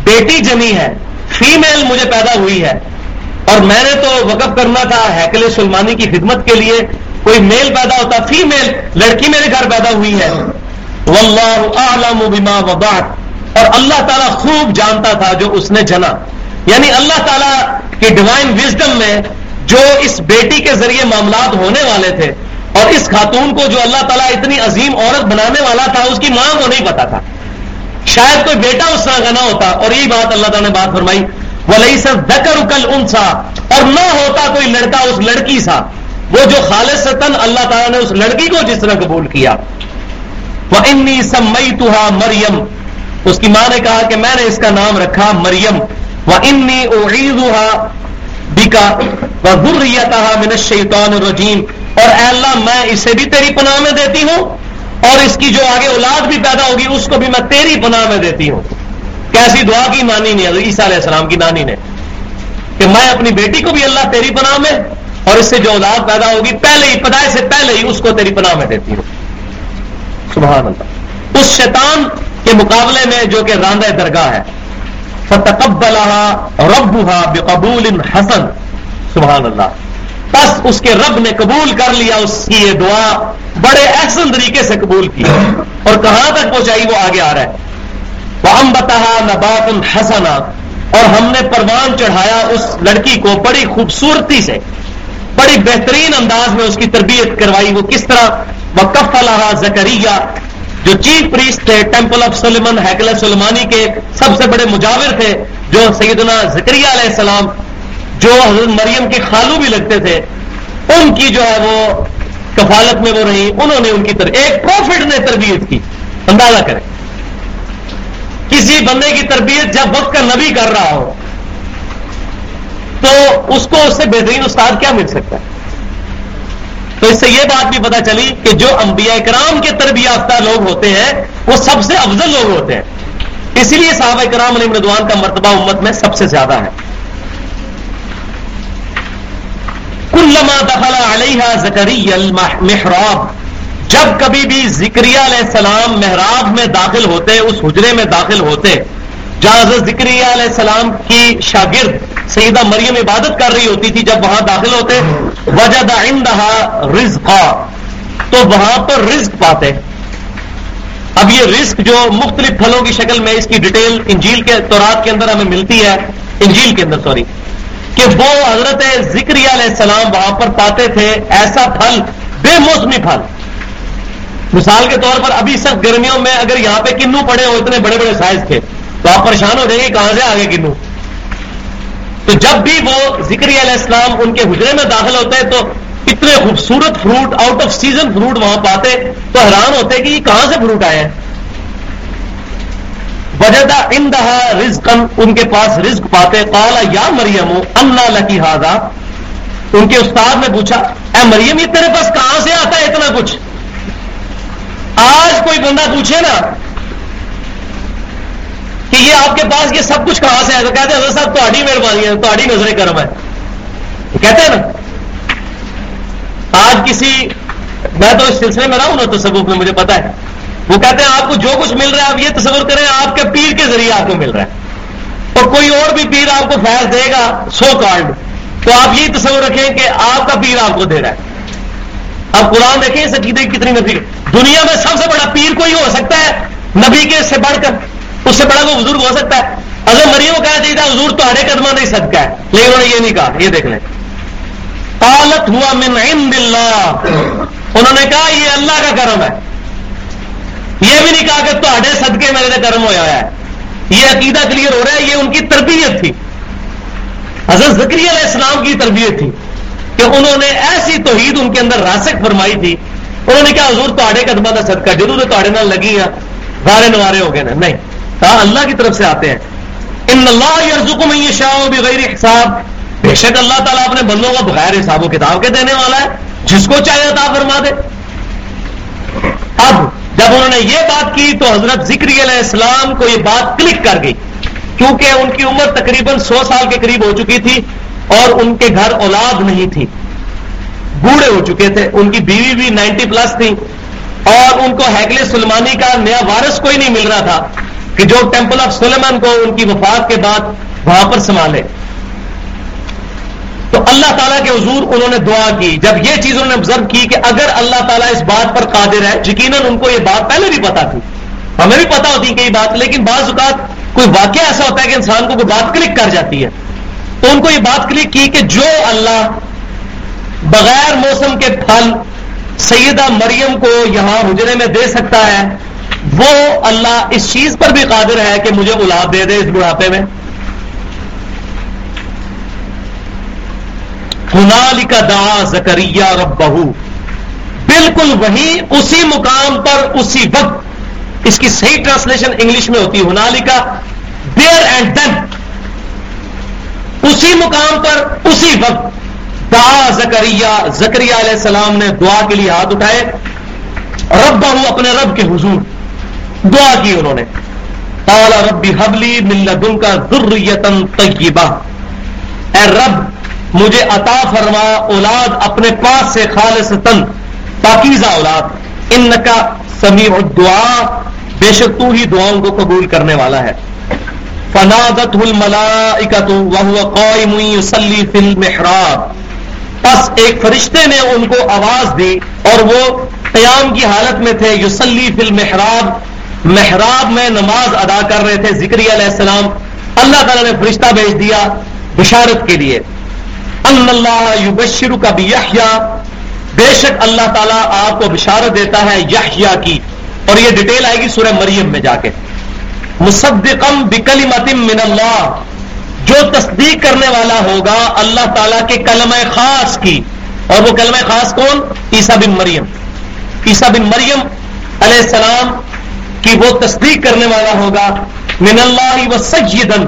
بیٹی جمی ہے، فیمیل مجھے پیدا ہوئی ہے۔ اور میں نے تو وقف کرنا تھا ہیکل سلمانی کی خدمت کے لیے۔ کوئی میل پیدا ہوتا فیمیل لڑکی میرے گھر پیدا ہوئی ہے۔ واللہ اعلم بما وضعت۔ اور اللہ تعالیٰ خوب جانتا تھا جو اس نے جنا۔ یعنی اللہ تعالیٰ کی ڈیوائن وزڈم میں جو اس بیٹی کے ذریعے معاملات ہونے والے تھے اور اس خاتون کو جو اللہ تعالیٰ اتنی عظیم عورت بنانے والا تھا، اس کی ماں کو نہیں پتا تھا۔ شاید کوئی بیٹا اس طرح کا نہ ہوتا۔ اور یہی بات اللہ تعالیٰ نے بات فرمائی۔ وہ لئی سر دکر کل انسا اور نہ ہوتا کوئی لڑکا اس لڑکی سا۔ وہ جو خالص اللہ تعالیٰ نے اس لڑکی کو جس طرح قبول کیا۔ وہ انی سمئی مریم اس کی ماں نے کہا کہ میں نے اس کا نام رکھا مریم۔ وہ انی بکا من الشیطان الرجیم اور اے اللہ، میں اسے بھی تیری پناہ میں دیتی ہوں اور اس کی جو آگے اولاد بھی پیدا ہوگی، اس کو بھی میں تیری پناہ میں دیتی ہوں۔ کیسی دعا کی مانی نے عیسیٰ علیہ السلام کی نانی نے کہ میں اپنی بیٹی کو بھی اللہ تیری پناہ میں اور اس سے جو اولاد پیدا ہوگی، پہلے ہی پیدائش سے پہلے ہی اس کو تیری پناہ میں دیتی ہوں۔ سبحان اللہ۔ اس شیطان کے مقابلے میں جو کہ راندہ درگاہ ہے۔ فتقبلها ربها بقبول حسن۔ سبحان اللہ۔ بس اس کے رب نے قبول کر لیا، اس کی یہ دعا بڑے احسن طریقے سے قبول کی۔ اور کہاں تک پہنچائی، وہ آگے آ رہا ہے۔ وہ ہم بتا نبات اور ہم نے پروان چڑھایا اس لڑکی کو بڑی خوبصورتی سے۔ بڑی بہترین انداز میں اس کی تربیت کروائی، وہ کس طرح وقف اللہ زکریہ جو چیف پریسٹ تھے، ٹیمپل آف سلیمن ہیکل سلمانی کے سب سے بڑے مجاور تھے، جو سیدنا زکریہ علیہ السلام، جو حضرت مریم کے خالو بھی لگتے تھے، ان کی جو ہے وہ کفالت میں وہ رہی، انہوں نے ان کی طرف ایک پروفٹ نے تربیت کی، اندازہ کریں۔ کسی بندے کی تربیت جب وقت کا نبی کر رہا ہو تو اس کو اس سے بہترین استاد کیا مل سکتا ہے؟ تو اس سے یہ بات بھی پتا چلی کہ جو انبیاء کرام کے تربیت یافتہ لوگ ہوتے ہیں، وہ سب سے افضل لوگ ہوتے ہیں۔ اسی لیے صحابہ کرام علی مردوان کا مرتبہ امت میں سب سے زیادہ ہے۔ کلما دخل علیہ زکری المحراب، جب کبھی بھی ذکری علیہ السلام محراب میں داخل ہوتے، اس حجرے میں داخل ہوتے، جہاں حضرت ذکری علیہ السلام کی شاگرد سیدہ مریم عبادت کر رہی ہوتی تھی جب وہاں داخل ہوتے وجہ عندها رزقا، تو وہاں پر رزق پاتے۔ اب یہ رزق جو مختلف پھلوں کی شکل میں اس کی ڈیٹیل انجیل کے تورات کے اندر ہمیں ملتی ہے، انجیل کے اندر، سوری، کہ وہ حضرت ذکری علیہ السلام وہاں پر پاتے تھے، ایسا پھل، بے موسمی پھل۔ مثال کے طور پر ابھی سخت گرمیوں میں اگر یہاں پہ کنو پڑے ہو، اتنے بڑے بڑے سائز کے، تو آپ پریشان ہو جائیں گے، کہاں سے آگے کنو؟ تو جب بھی وہ ذکری علیہ السلام ان کے حجرے میں داخل ہوتے ہیں تو اتنے خوبصورت fruit out of season fruit وہاں پاتے تو حیران ہوتے کہ یہ کہاں سے فروٹ آئے ہیں؟ وجدہ ان دہا رزق ان کے پاس رزق پاتے کالا یا مریم اللہ لکی ہاضا ان کے استاد نے پوچھا، اے مریم، یہ تیرے پاس کہاں سے آتا ہے اتنا کچھ؟ آج کوئی بندہ پوچھے نا کہ یہ آپ کے پاس یہ سب کچھ کہاں سے ہے؟ تو کہتے ہیں صاحب تاری مہربانی ہے تاری نظر کرم ہے۔ کہتے ہیں نا، آج کسی، میں تو اس سلسلے میں رہا ہوں نا تصوف میں، مجھے پتا ہے۔ وہ کہتے ہیں، آپ کو جو کچھ مل رہا ہے، آپ یہ تصور کریں، آپ کے پیر کے ذریعے آپ کو مل رہا ہے۔ اور کوئی اور بھی پیر آپ کو فیض دے گا، سو کارڈ۔ تو آپ یہی تصور رکھیں کہ آپ کا پیر آپ کو دے رہا ہے۔ اب قرآن دیکھیں، اس عقیدے کی کتنی نفی دنیا میں سب سے بڑا پیر کوئی ہو سکتا ہے، نبی کے سے بڑھ کر۔ اس سے بڑا کوئی بزرگ ہو سکتا ہے؟ اگر مریم کو کہنا چاہیے تھا حضور تو ہرے قدمہ نہیں سکتا ہے، لیکن انہوں نے یہ نہیں کہا، یہ دیکھ لیں۔ قالت ہوا من عند اللہ۔ انہوں نے کہا، یہ اللہ کا کرم ہے۔ یہ بھی نہیں کہا کہ تے صدقے میرے کرم ہوا ہے۔ یہ عقیدہ کلیئر ہو رہا ہے، یہ ان کی تربیت تھی۔ حضرت ذکری علیہ السلام کی تربیت تھی کہ انہوں نے ایسی توحید ان کے اندر راسک فرمائی تھی۔ انہوں نے کہا، حضور تے قدمہ کا صدقہ جدو نے تے لگی ہیں بارے نوارے ہو گئے نا۔ نہیں کہا اللہ کی طرف سے آتے ہیں۔ ان اللہ یرزقکم من یشاء بغیر حساب۔ بے شک اللہ تعالیٰ اپنے بندوں کو بغیر حساب و کتاب کے دینے والا ہے۔ جس کو چاہے عطا فرما دے۔ اب جب انہوں نے یہ بات کی تو حضرت ذکری علیہ السلام کو یہ بات کلک کر گئی۔ کیونکہ ان کی عمر تقریباً سو سال کے قریب ہو چکی تھی اور ان کے گھر اولاد نہیں تھی۔ بوڑھے ہو چکے تھے۔ ان کی بیوی بھی نائنٹی پلس تھی۔ اور ان کو ہیکل سلمانی کا نیا وارث کوئی نہیں مل رہا تھا۔ کہ جو ٹیمپل آف سلیمان کو ان کی وفات کے بعد وہاں پر سنبھالے۔ تو اللہ تعالیٰ کے حضور انہوں نے دعا کی۔ جب یہ چیز انہوں نے آبزرو کی کہ اگر اللہ تعالیٰ اس بات پر قادر ہے، یقیناً ان کو یہ بات پہلے بھی پتا تھی۔ ہمیں بھی پتا ہوتی کہ یہ بات، لیکن بعض اوقات کوئی واقعہ ایسا ہوتا ہے کہ انسان کو کوئی بات کلک کر جاتی ہے۔ تو ان کو یہ بات کلک کی کہ جو اللہ بغیر موسم کے پھل سیدہ مریم کو یہاں حجرے میں دے سکتا ہے وہ اللہ اس چیز پر بھی قادر ہے کہ مجھے اولاد دے دے اس بڑھاپے میں۔ ہنالی کا دا زکریہ رب بہو بالکل وہی اسی مقام پر اسی وقت اس کی صحیح ٹرانسلیشن انگلش میں ہوتی ہے۔ ہنالی کا دیر اینڈ دین اسی مقام پر اسی وقت دا زکریہ زکریہ علیہ السلام نے دعا کے لیے ہاتھ اٹھائے۔ رب بہو اپنے رب کے حضور۔ دعا کی انہوں نے۔ تالا ربی حبلی مل کا ذریتن طیبہ اے رب، مجھے عطا فرما اولاد اپنے پاس سے خالص تن، پاکیزہ اولاد۔ ان کا سمیع دعا بے شک تو ہی دعاؤں کو قبول کرنے والا ہے۔ فنادت الملائکت وهو قائم يصلي في المحراب۔ پس ایک فرشتے نے ان کو آواز دی اور وہ قیام کی حالت میں تھے یوسلی فی المحراب۔ محراب میں نماز ادا کر رہے تھے ذکری علیہ السلام۔ اللہ تعالیٰ نے فرشتہ بھیج دیا بشارت کے لیے۔ اللہ یبشر کا بھی بے شک اللہ تعالیٰ آپ کو بشارت دیتا ہے یحیا کی۔ اور یہ ڈیٹیل آئے گی سورہ مریم میں جا کے۔ مصدقم بکلی متم من اللہ۔ جو تصدیق کرنے والا ہوگا اللہ تعالیٰ کے کلم خاص کی۔ اور وہ کلم خاص کون؟ عیسا بن مریم۔ عیسا بن مریم علیہ السلام کی وہ تصدیق کرنے والا ہوگا، من اللہ و سجدن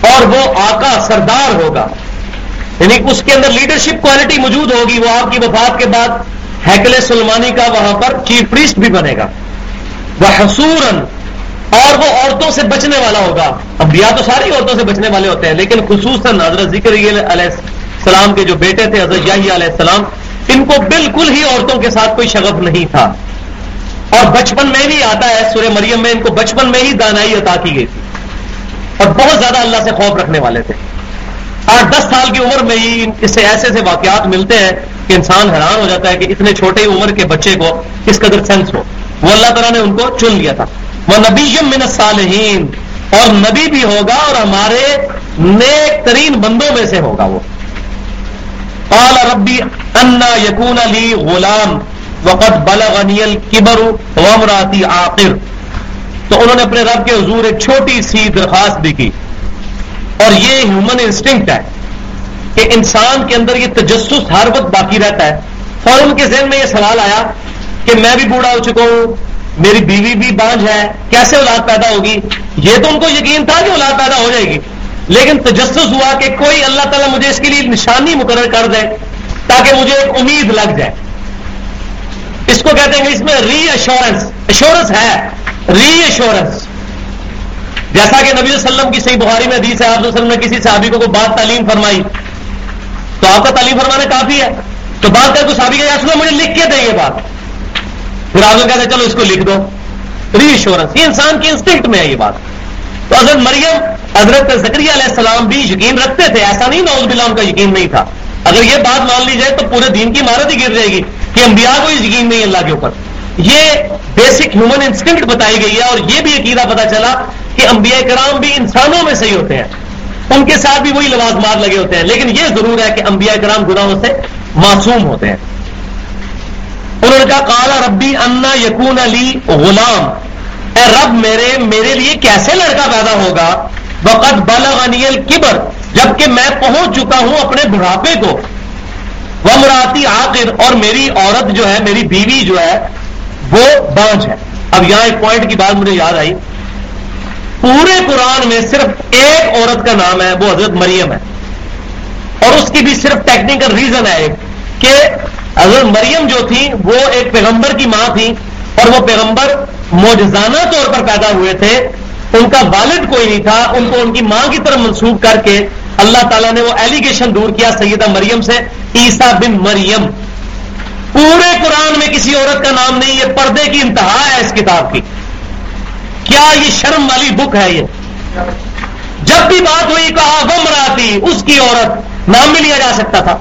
اور وہ آقا سردار ہوگا۔ یعنی اس کے اندر لیڈرشپ کوالٹی موجود ہوگی، وہ آپ کی وفات کے بعد ہیکل سلمانی کا وہاں پر چیف پریسٹ بھی بنے گا۔ وہ حسورن اور وہ عورتوں سے بچنے والا ہوگا۔ انبیاء تو ساری عورتوں سے بچنے والے ہوتے ہیں، لیکن خصوصاً حضرت ذکر علیہ السلام کے جو بیٹے تھے، حضرت علیہ السلام، ان کو بالکل ہی عورتوں کے ساتھ کوئی شغف نہیں تھا۔ اور بچپن میں بھی آتا ہے، سورہ مریم میں ان کو بچپن میں ہی دانائی عطا کی گئی تھی۔ اور بہت زیادہ اللہ سے خوف رکھنے والے تھے۔ آٹھ دس سال کی عمر میں ہی اس سے ایسے ایسے واقعات ملتے ہیں کہ انسان حیران ہو جاتا ہے کہ اتنے چھوٹے عمر کے بچے کو کس قدر سینس ہو۔ وہ اللہ تعالیٰ نے ان کو چن لیا تھا۔ وہ نبی من الصالحین، اور نبی بھی ہوگا اور ہمارے نیک ترین بندوں میں سے ہوگا وہ۔ قال ربی انا یقون علی غلام۔ وقت بلغنی الکبر ومراتی آخر تو انہوں نے اپنے رب کے حضور ایک چھوٹی سی درخواست بھی کی۔ اور یہ ہیومن انسٹنکٹ ہے کہ انسان کے اندر یہ تجسس ہر وقت باقی رہتا ہے۔ فوراً کے ذہن میں یہ سوال آیا کہ میں بھی بوڑھا ہو چکا ہوں، میری بیوی بھی بانج ہے، کیسے اولاد پیدا ہوگی؟ یہ تو ان کو یقین تھا کہ اولاد پیدا ہو جائے گی۔ لیکن تجسس ہوا کہ کوئی اللہ تعالیٰ مجھے اس کے لیے نشانی مقرر کر دے تاکہ مجھے ایک امید لگ جائے۔ اس کو کہتے ہیں کہ اس میں ری ایشورنس ایشورنس ہے. ری ایشورنس جیسا کہ نبی وسلم کی صحیح بخاری میں حدیث ہے، آپ وسلم نے کسی صحابی کو کوئی بات تعلیم فرمائی۔ تو آپ کا تعلیم فرمانا کافی ہے۔ تو بات کر تو صحابی کا یا مجھے لکھ کے دیں یہ بات. پھر آپ نے کہتے چلو اس کو لکھ دو. ری ایشورنس یہ انسان کی انسٹنکٹ میں ہے یہ بات۔ تو حضرت مریم، حضرت زکری علیہ السلام بھی یقین رکھتے تھے، ایسا نہیں نوز بلا ان کا یقین نہیں تھا۔ اگر یہ بات مان لی جائے تو پورے دین کی عمارت ہی گر جائے گی کہ انبیاء کو یقین نہیں اللہ کے اوپر۔ یہ بیسک ہیومن انسٹنکٹ بتائی گئی ہے اور یہ بھی عقیدہ پتا چلا کہ انبیاء کرام بھی انسانوں میں صحیح ہوتے ہیں۔ ان کے ساتھ بھی وہی لوازمات لگے ہوتے ہیں، لیکن یہ ضرور ہے کہ انبیاء کرام گناہوں سے معصوم ہوتے ہیں۔ انہوں نے کہا کالا ربی انا یقون علی غلام۔ اے رب، میرے میرے لیے کیسے لڑکا پیدا ہوگا؟ وقت بالغ انیل کبر جبکہ میں پہنچ چکا ہوں اپنے بڑھاپے کو۔ وہ مراتی آخر اور میری عورت جو ہے، میری بیوی جو ہے، وہ بانج ہے۔ اب یہاں ایک پوائنٹ کی بات مجھے یاد آئی۔ پورے قرآن میں صرف ایک عورت کا نام ہے، وہ حضرت مریم ہے۔ اور اس کی بھی صرف ٹیکنیکل ریزن ہے ایک، کہ حضرت مریم جو تھی، وہ ایک پیغمبر کی ماں تھی اور وہ پیغمبر موجزانہ طور پر پیدا ہوئے تھے۔ ان کا والد کوئی نہیں تھا، ان کو ان کی ماں کی طرف منسوخ کر کے اللہ تعالیٰ نے وہ ایلیگیشن دور کیا سیدہ مریم سے عیسا بن مریم۔ پورے قرآن میں کسی عورت کا نام نہیں، یہ پردے کی انتہا ہے اس کتاب کی۔ کیا یہ شرم والی بک ہے یہ؟ جب بھی بات ہوئی کہا وہ مراتی اس کی عورت، نام بھی لیا جا سکتا تھا۔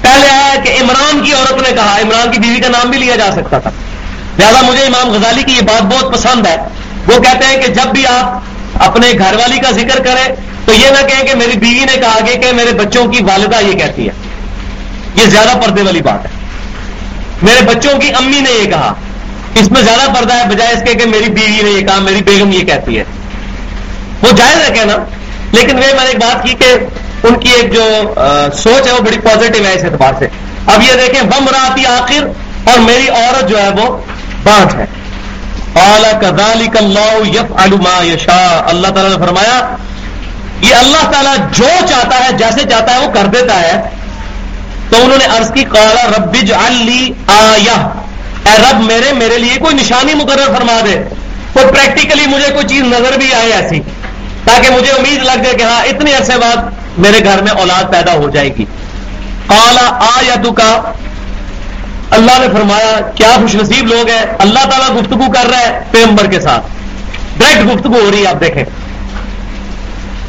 پہلے آیا کہ عمران کی عورت نے کہا، عمران کی بیوی کا نام بھی لیا جا سکتا تھا۔ لہٰذا مجھے امام غزالی کی یہ بات بہت پسند ہے۔ وہ کہتے ہیں کہ جب بھی آپ اپنے گھر والی کا ذکر کریں تو یہ نہ کہیں کہ میری بیوی نے کہا کہ میرے بچوں کی والدہ یہ کہتی ہے۔ یہ زیادہ پردے والی بات ہے۔ میرے بچوں کی امی نے یہ کہا۔ اس میں زیادہ پردہ ہے بجائے اس کے کہ میری بیوی نے یہ کہا، میری بیگم یہ کہتی ہے۔ وہ جائز ہے کہنا، لیکن وہ میں نے ایک بات کی کہ ان کی ایک جو سوچ ہے وہ بڑی پازیٹو ہے اس اعتبار سے۔ اب یہ دیکھیں بم راتی آخر اور میری عورت جو ہے وہ بانٹ ہے۔ اعلی کدالی اللہ یف علما یشا اللہ تعالیٰ نے فرمایا، یہ اللہ تعالیٰ جو چاہتا ہے، جیسے چاہتا ہے، وہ کر دیتا ہے۔ تو انہوں نے عرض کی کالا ربج علی آیا اے رب، میرے میرے لیے کوئی نشانی مقرر فرما دے۔ کوئی پریکٹیکلی مجھے کوئی چیز نظر بھی آئے ایسی، تاکہ مجھے امید لگ جائے کہ ہاں اتنے عرصے بعد میرے گھر میں اولاد پیدا ہو جائے گی۔ کالا آ یا کا اللہ نے فرمایا، کیا خوش نصیب لوگ ہیں؟ اللہ تعالیٰ گفتگو کر رہا ہے پیمبر کے ساتھ۔ ڈائریکٹ گفتگو ہو رہی ہے، آپ دیکھیں۔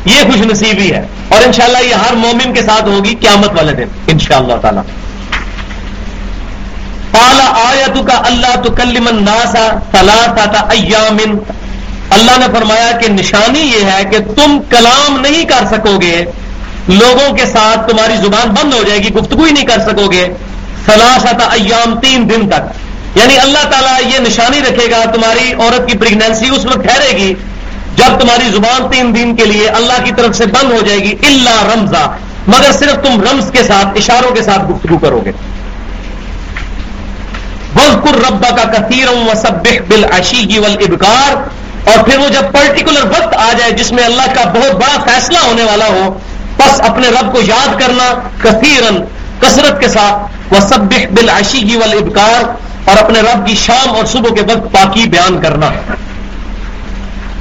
یہ خوش نصیبی ہے۔ اور انشاءاللہ یہ ہر مومن کے ساتھ ہوگی قیامت والے دن، انشاءاللہ شاء اللہ تعالیٰ۔ آیا کا اللہ تو کلمن ناسا تلا ایامن اللہ نے فرمایا کہ نشانی یہ ہے کہ تم کلام نہیں کر سکو گے، لوگوں کے ساتھ تمہاری زبان بند ہو جائے گی، گفتگو ہی نہیں کر سکو گے۔ سلاسا ایام، تین دن تک۔ یعنی اللہ تعالیٰ یہ نشانی رکھے گا، تمہاری عورت کی پریگنینسی اس وقت ٹھہرے گی جب تمہاری زبان تین دن کے لیے اللہ کی طرف سے بند ہو جائے گی اللہ رمزا۔ مگر صرف تم رمز کے ساتھ، اشاروں کے ساتھ گفتگو کرو گے۔ وزقر ربا کا کثیر و سب بل اشیگی ول ابکار اور پھر وہ جب پرٹیکولر وقت آ جائے جس میں اللہ کا بہت بڑا فیصلہ ہونے والا ہو بس اپنے رب کو یاد کرنا کثیرن کثرت کے ساتھ وہ سب بل اشیگی ابکار اور اپنے رب کی شام اور صبح کے وقت پاکی بیان کرنا۔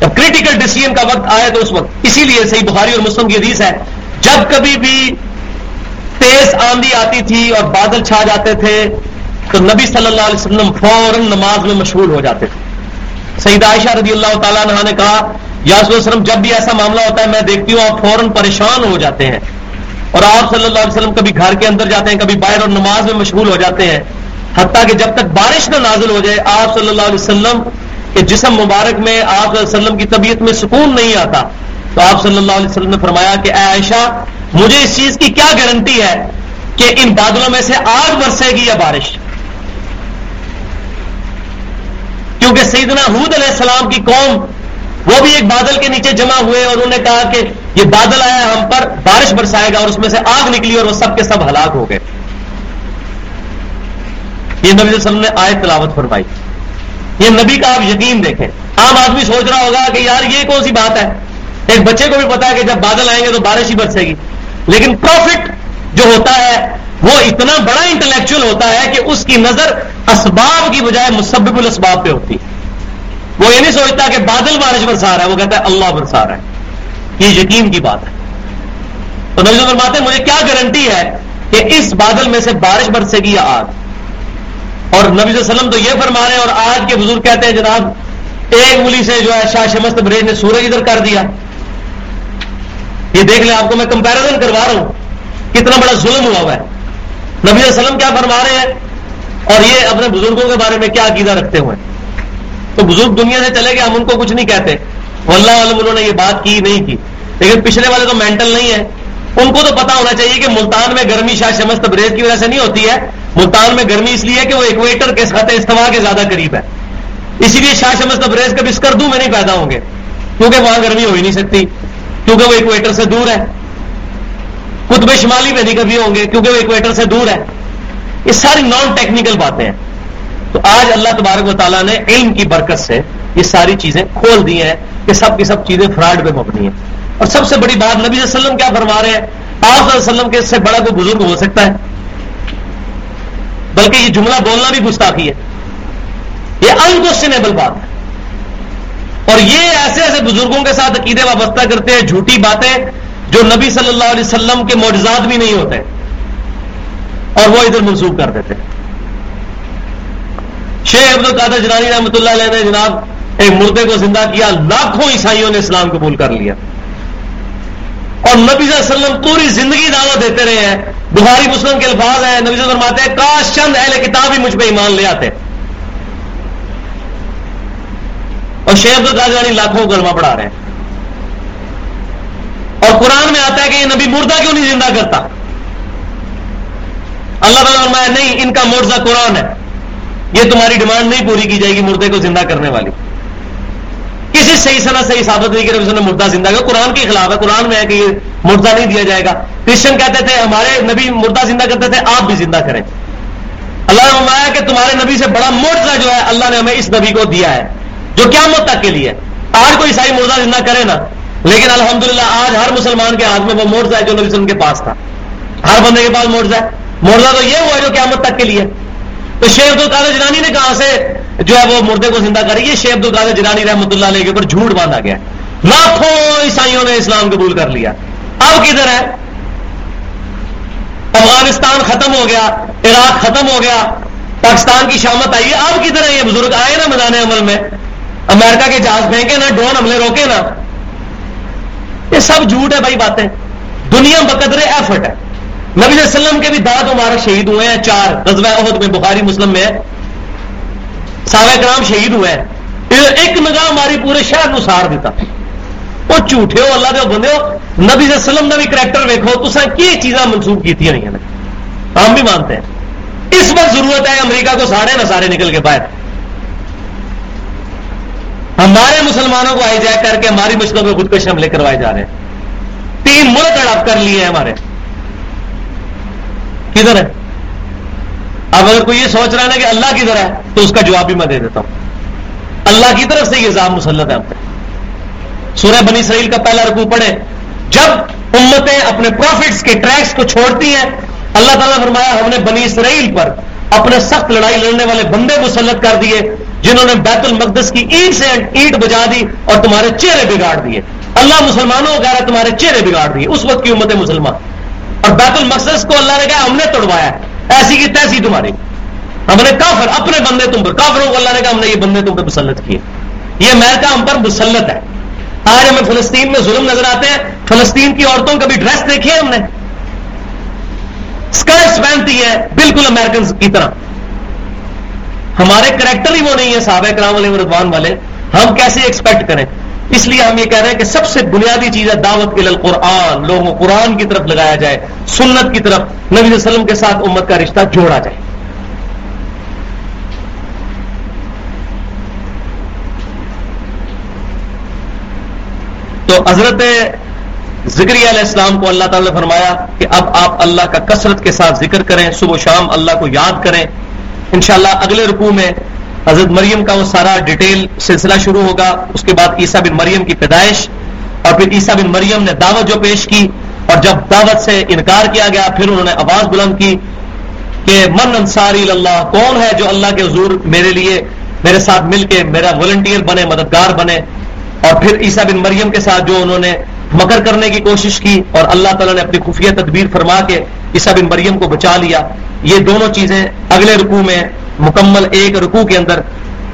جب کریٹیکل ڈیسیجن کا وقت آئے تو اس وقت۔ اسی لیے صحیح بخاری اور مسلم کی حدیث ہے، جب کبھی بھی تیز آندھی آتی تھی اور بادل چھا جاتے تھے، تو نبی صلی اللہ علیہ وسلم فوراً نماز میں مشغول ہو جاتے تھے۔ سعید عائشہ رضی اللہ تعالیٰ نے کہا یاس وسلم، جب بھی ایسا معاملہ ہوتا ہے، میں دیکھتی ہوں، آپ فوراً پریشان ہو جاتے ہیں۔ اور آپ صلی اللہ علیہ وسلم کبھی گھر کے اندر جاتے ہیں، کبھی باہر اور نماز میں مشغول ہو جاتے ہیں، حتیٰ کہ جب تک بارش نہ نازل ہو جائے، آپ صلی اللہ علیہ وسلم کہ جسم مبارک میں آپ صلی اللہ علیہ وسلم کی طبیعت میں سکون نہیں آتا۔ تو آپ صلی اللہ علیہ وسلم نے فرمایا کہ اے عائشہ، مجھے اس چیز کی کیا گارنٹی ہے کہ ان بادلوں میں سے آگ برسے گی یا بارش؟ کیونکہ سیدنا حود علیہ السلام کی قوم وہ بھی ایک بادل کے نیچے جمع ہوئے اور انہوں نے کہا کہ یہ بادل آیا ہم پر، بارش برسائے گا اور اس میں سے آگ نکلی اور وہ سب کے سب ہلاک ہو گئے۔ یہ نبی صلی اللہ علیہ وسلم نے آئے تلاوت فرمائی۔ یہ نبی کا آپ یقین دیکھیں۔ عام آدمی سوچ رہا ہوگا کہ یار یہ کون سی بات ہے؟ ایک بچے کو بھی پتا ہے کہ جب بادل آئیں گے تو بارش ہی برسے گی۔ لیکن پروفٹ جو ہوتا ہے، وہ اتنا بڑا انٹلیکچل ہوتا ہے کہ اس کی نظر اسباب کی بجائے مسبب الاسباب پہ ہوتی۔ وہ یہ نہیں سوچتا کہ بادل بارش برسا رہا ہے، وہ کہتا ہے اللہ برسا رہا ہے۔ یہ یقین کی بات ہے۔ تو نبی فرماتے ہیں، مجھے کیا گارنٹی ہے کہ اس بادل میں سے بارش برسے گی یا آگ؟ اور نبی صلی اللہ علیہ وسلم تو یہ فرما رہے ہیں، اور آج کے بزرگ کہتے ہیں، جناب، ایک ملی سے جو ہے شاہ شمست بریج نے سورج ادھر کر دیا۔ یہ دیکھ لیں، آپ کو میں کمپیرزن کروا رہا ہوں۔ کتنا بڑا ظلم ہوا ہوا ہے۔ نبی علیہ وسلم کیا فرما رہے ہیں، اور یہ اپنے بزرگوں کے بارے میں کیا عقیدہ رکھتے ہوئے۔ ہیں تو بزرگ دنیا سے چلے گئے، ہم ان کو کچھ نہیں کہتے۔ واللہ عالم انہوں نے یہ بات کی نہیں کی لیکن پچھلے والے تو مینٹل نہیں ہے ان کو تو پتا ہونا چاہیے کہ ملتان میں گرمی شاہ شمس تبریز کی وجہ سے نہیں ہوتی ہے۔ ملتان میں گرمی اس لیے کہ وہ ایکویٹر کے ساتھ استوا کے زیادہ قریب ہے۔ اسی لیے شاہ شمس تبریز کبھی اسکردو میں نہیں پیدا ہوں گے۔ کیونکہ وہاں گرمی ہو ہی نہیں سکتی۔ کیونکہ وہ ایکویٹر سے دور ہے۔ قطب شمالی میں نہیں کبھی ہوں گے، کیونکہ وہ ایکویٹر سے دور ہے۔ یہ ساری نان ٹیکنیکل باتیں ہیں۔ تو آج اللہ تبارک و تعالیٰ نے علم کی برکت سے یہ ساری چیزیں کھول دی ہیں کہ سب کی سب چیزیں فراڈ پہ مبنی ہیں۔ اور سب سے بڑی بات نبی صلی اللہ علیہ وسلم کیا فرما رہے ہیں؟ آپ صلی اللہ علیہ وسلم کے اس سے بڑا کوئی بزرگ ہو سکتا ہے؟ بلکہ یہ جملہ بولنا بھی گستاخی ہے۔ یہ انکوشچنیبل بات ہے۔ اور یہ ایسے ایسے بزرگوں کے ساتھ عقیدے وابستہ کرتے ہیں، جھوٹی باتیں جو نبی صلی اللہ علیہ وسلم کے معجزات بھی نہیں ہوتے اور وہ ادھر منسوخ کر دیتے۔ شیخ عبد القادر جنانی رحمۃ اللہ علیہ نے جناب ایک مردے کو زندہ کیا، لاکھوں عیسائیوں نے اسلام قبول کر لیا۔ اور نبی صلی اللہ علیہ وسلم پوری زندگی دعوت دیتے رہے ہیں۔ بخاری مسلم کے الفاظ ہیں، نبی صلی فرماتے ہیں، کاش چند اہل کتاب ہی مجھ پہ ایمان لے آتے۔ اور شیخ عبد القادر لاکھوں کو علمہ پڑھا رہے ہیں۔ اور قرآن میں آتا ہے کہ یہ نبی مردہ کیوں نہیں زندہ کرتا؟ اللہ تعالیٰ فرمایا، نہیں، ان کا مرزا قرآن ہے۔ یہ تمہاری ڈیمانڈ نہیں پوری کی جائے گی مردے کو زندہ کرنے والی۔ کسی صحیح صنعت صحیح ثابت نہیں کہ نے مردہ زندہ کیا قرآن کے خلاف ہے، قرآن میں ہے کہ یہ مردہ نہیں دیا جائے گا۔ کرسچن کہتے تھے، ہمارے نبی مردہ زندہ کرتے تھے، آپ بھی زندہ کریں۔ اللہ نے فرمایا کہ تمہارے نبی سے بڑا مرزا جو ہے، اللہ نے ہمیں اس نبی کو دیا ہے، جو کیا مت تک کے لیے۔ آج کوئی عیسائی مردہ زندہ کرے نا، لیکن الحمدللہ آج ہر مسلمان کے ہاتھ میں وہ مرزا ہے جو نبی وسلم کے پاس تھا۔ ہر بندے کے پاس مرزا ہے۔ مرزا تو یہ ہوا جو قیامت تک کے لیے۔ تو شیخ عبد القادر جنانی نے کہاں سے جو ہے وہ مردے کو زندہ کر یہ شیخ عبد القادر جنانی رحمۃ اللہ علیہ کے اوپر جھوٹ باندھا گیا۔ لاکھوں عیسائیوں نے اسلام قبول کر لیا۔ اب کدھر ہے؟ افغانستان ختم ہو گیا، عراق ختم ہو گیا، پاکستان کی شامت آئی ہے۔ اب کدھر ہے یہ بزرگ؟ آئے نا میدان عمل میں۔ امریکہ کے جہاز پھینکے نا، ڈرون حملے روکے نا۔ یہ سب جھوٹ ہے بھائی باتیں۔ دنیا بقدر ایفرٹ ہے۔ نبی علیہ وسلم کے بھی داد ہمارے شہید ہوئے ہیں، چار رضوہ عہد میں، بخاری، مسلم میں۔ ساوے کرام شہید ہوئے ہیں۔ ایک نگاہ ہماری پورے شہر کو سار دیتا۔ وہ جھوٹے ہو، اللہ دے بندے ہو۔ نبی علیہ وسلم کا بھی کریکٹر ویکو تو کی چیزاں منسوخ کی ہم بھی مانتے ہیں۔ اس وقت ضرورت ہے امریکہ کو سارے نہ سارے نکل کے باہر۔ ہمارے مسلمانوں کو آئی جائے کر کے، ہماری مشکلوں پہ خودکش حملے کروائے جا رہے ہیں۔ تین ملک اڑپ کر لیے ہیں ہمارے۔ کدھر ہے؟ اب اگر کوئی یہ سوچ رہا ہے کہ اللہ کدھر ہے، تو اس کا جواب بھی میں دے دیتا ہوں۔ اللہ کی طرف سے یہ نظام مسلط ہے پہ۔ سورہ بنی اسرائیل کا پہلا رکوع پڑھے جب امتیں اپنے پروفٹس کے ٹریکس کو چھوڑتی ہیں، اللہ تعالیٰ نے فرمایا، ہم نے بنی اسرائیل پر اپنے سخت لڑائی لڑنے والے بندے مسلط کر دیے، جنہوں نے بیت المقدس کی اینٹ سے اینٹ بجا دی اور تمہارے چہرے بگاڑ دیے۔ اللہ مسلمانوں کہہ رہا تمہارے چہرے بگاڑ دیے۔ اس وقت کی امت مسلمان۔ اور بیت المقدس کو اللہ نے کہا ہم نے توڑوایا ایسی کی تیسی تمہاری۔ ہم نے کافر، اپنے بندے تم پر، کافروں کو اللہ نے کہا ہم نے یہ بندے تم پہ مسلط کیے۔ یہ امریکہ ہم پر مسلط ہے۔ آج ہمیں فلسطین میں ظلم نظر آتے ہیں۔ فلسطین کی عورتوں کا بھی ڈریس دیکھیے ہم نے؟ اسکرٹس پہنتی ہے، بالکل امیرکن کی طرح۔ ہمارے کریکٹر ہی وہ نہیں ہے صحابہ کرام والے رضوان والے۔ ہم کیسے ایکسپیکٹ کریں؟ اس لیے ہم یہ کہہ رہے ہیں کہ سب سے بنیادی چیز ہے دعوت کے قرآن لوگوں کو قرآن کی طرف لگایا جائے، سنت کی طرف نبی علیہ وسلم کے ساتھ امت کا رشتہ جوڑا جائے۔ تو حضرت ذکری علیہ السلام کو اللہ تعالی نے فرمایا کہ اب آپ اللہ کا کثرت کے ساتھ ذکر کریں، صبح و شام اللہ کو یاد کریں۔ انشاءاللہ اگلے رکوع میں حضرت مریم کا وہ سارا ڈیٹیل سلسلہ شروع ہوگا، اس کے بعد عیسیٰ بن مریم کی پیدائش، اور پھر عیسیٰ بن مریم نے دعوت جو پیش کی، اور جب دعوت سے انکار کیا گیا، پھر انہوں نے آواز بلند کی کہ من انصاری اللہ، کون ہے جو اللہ کے حضور میرے لیے، میرے ساتھ مل کے میرا والنٹیئر بنے، مددگار بنے؟ اور پھر عیسیٰ بن مریم کے ساتھ جو انہوں نے مکر کرنے کی کوشش کی، اور اللہ تعالیٰ نے اپنی خفیہ تدبیر فرما کے عیسیٰ بن مریم کو بچا لیا۔ یہ دونوں چیزیں اگلے رکوع میں مکمل ایک رکوع کے اندر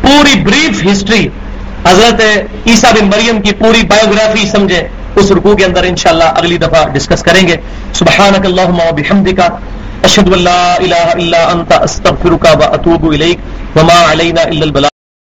پوری بریف ہسٹری حضرت عیسیٰ بن مریم کی پوری بایوگرافی سمجھے، اس رکوع کے اندر انشاءاللہ اگلی دفعہ ڈسکس کریں گے۔ سبحانک اللہم و بحمدکا اشہد واللہ الہ الا انت، استغفرک و اتوب الیک، وما علینا الا البلاغ۔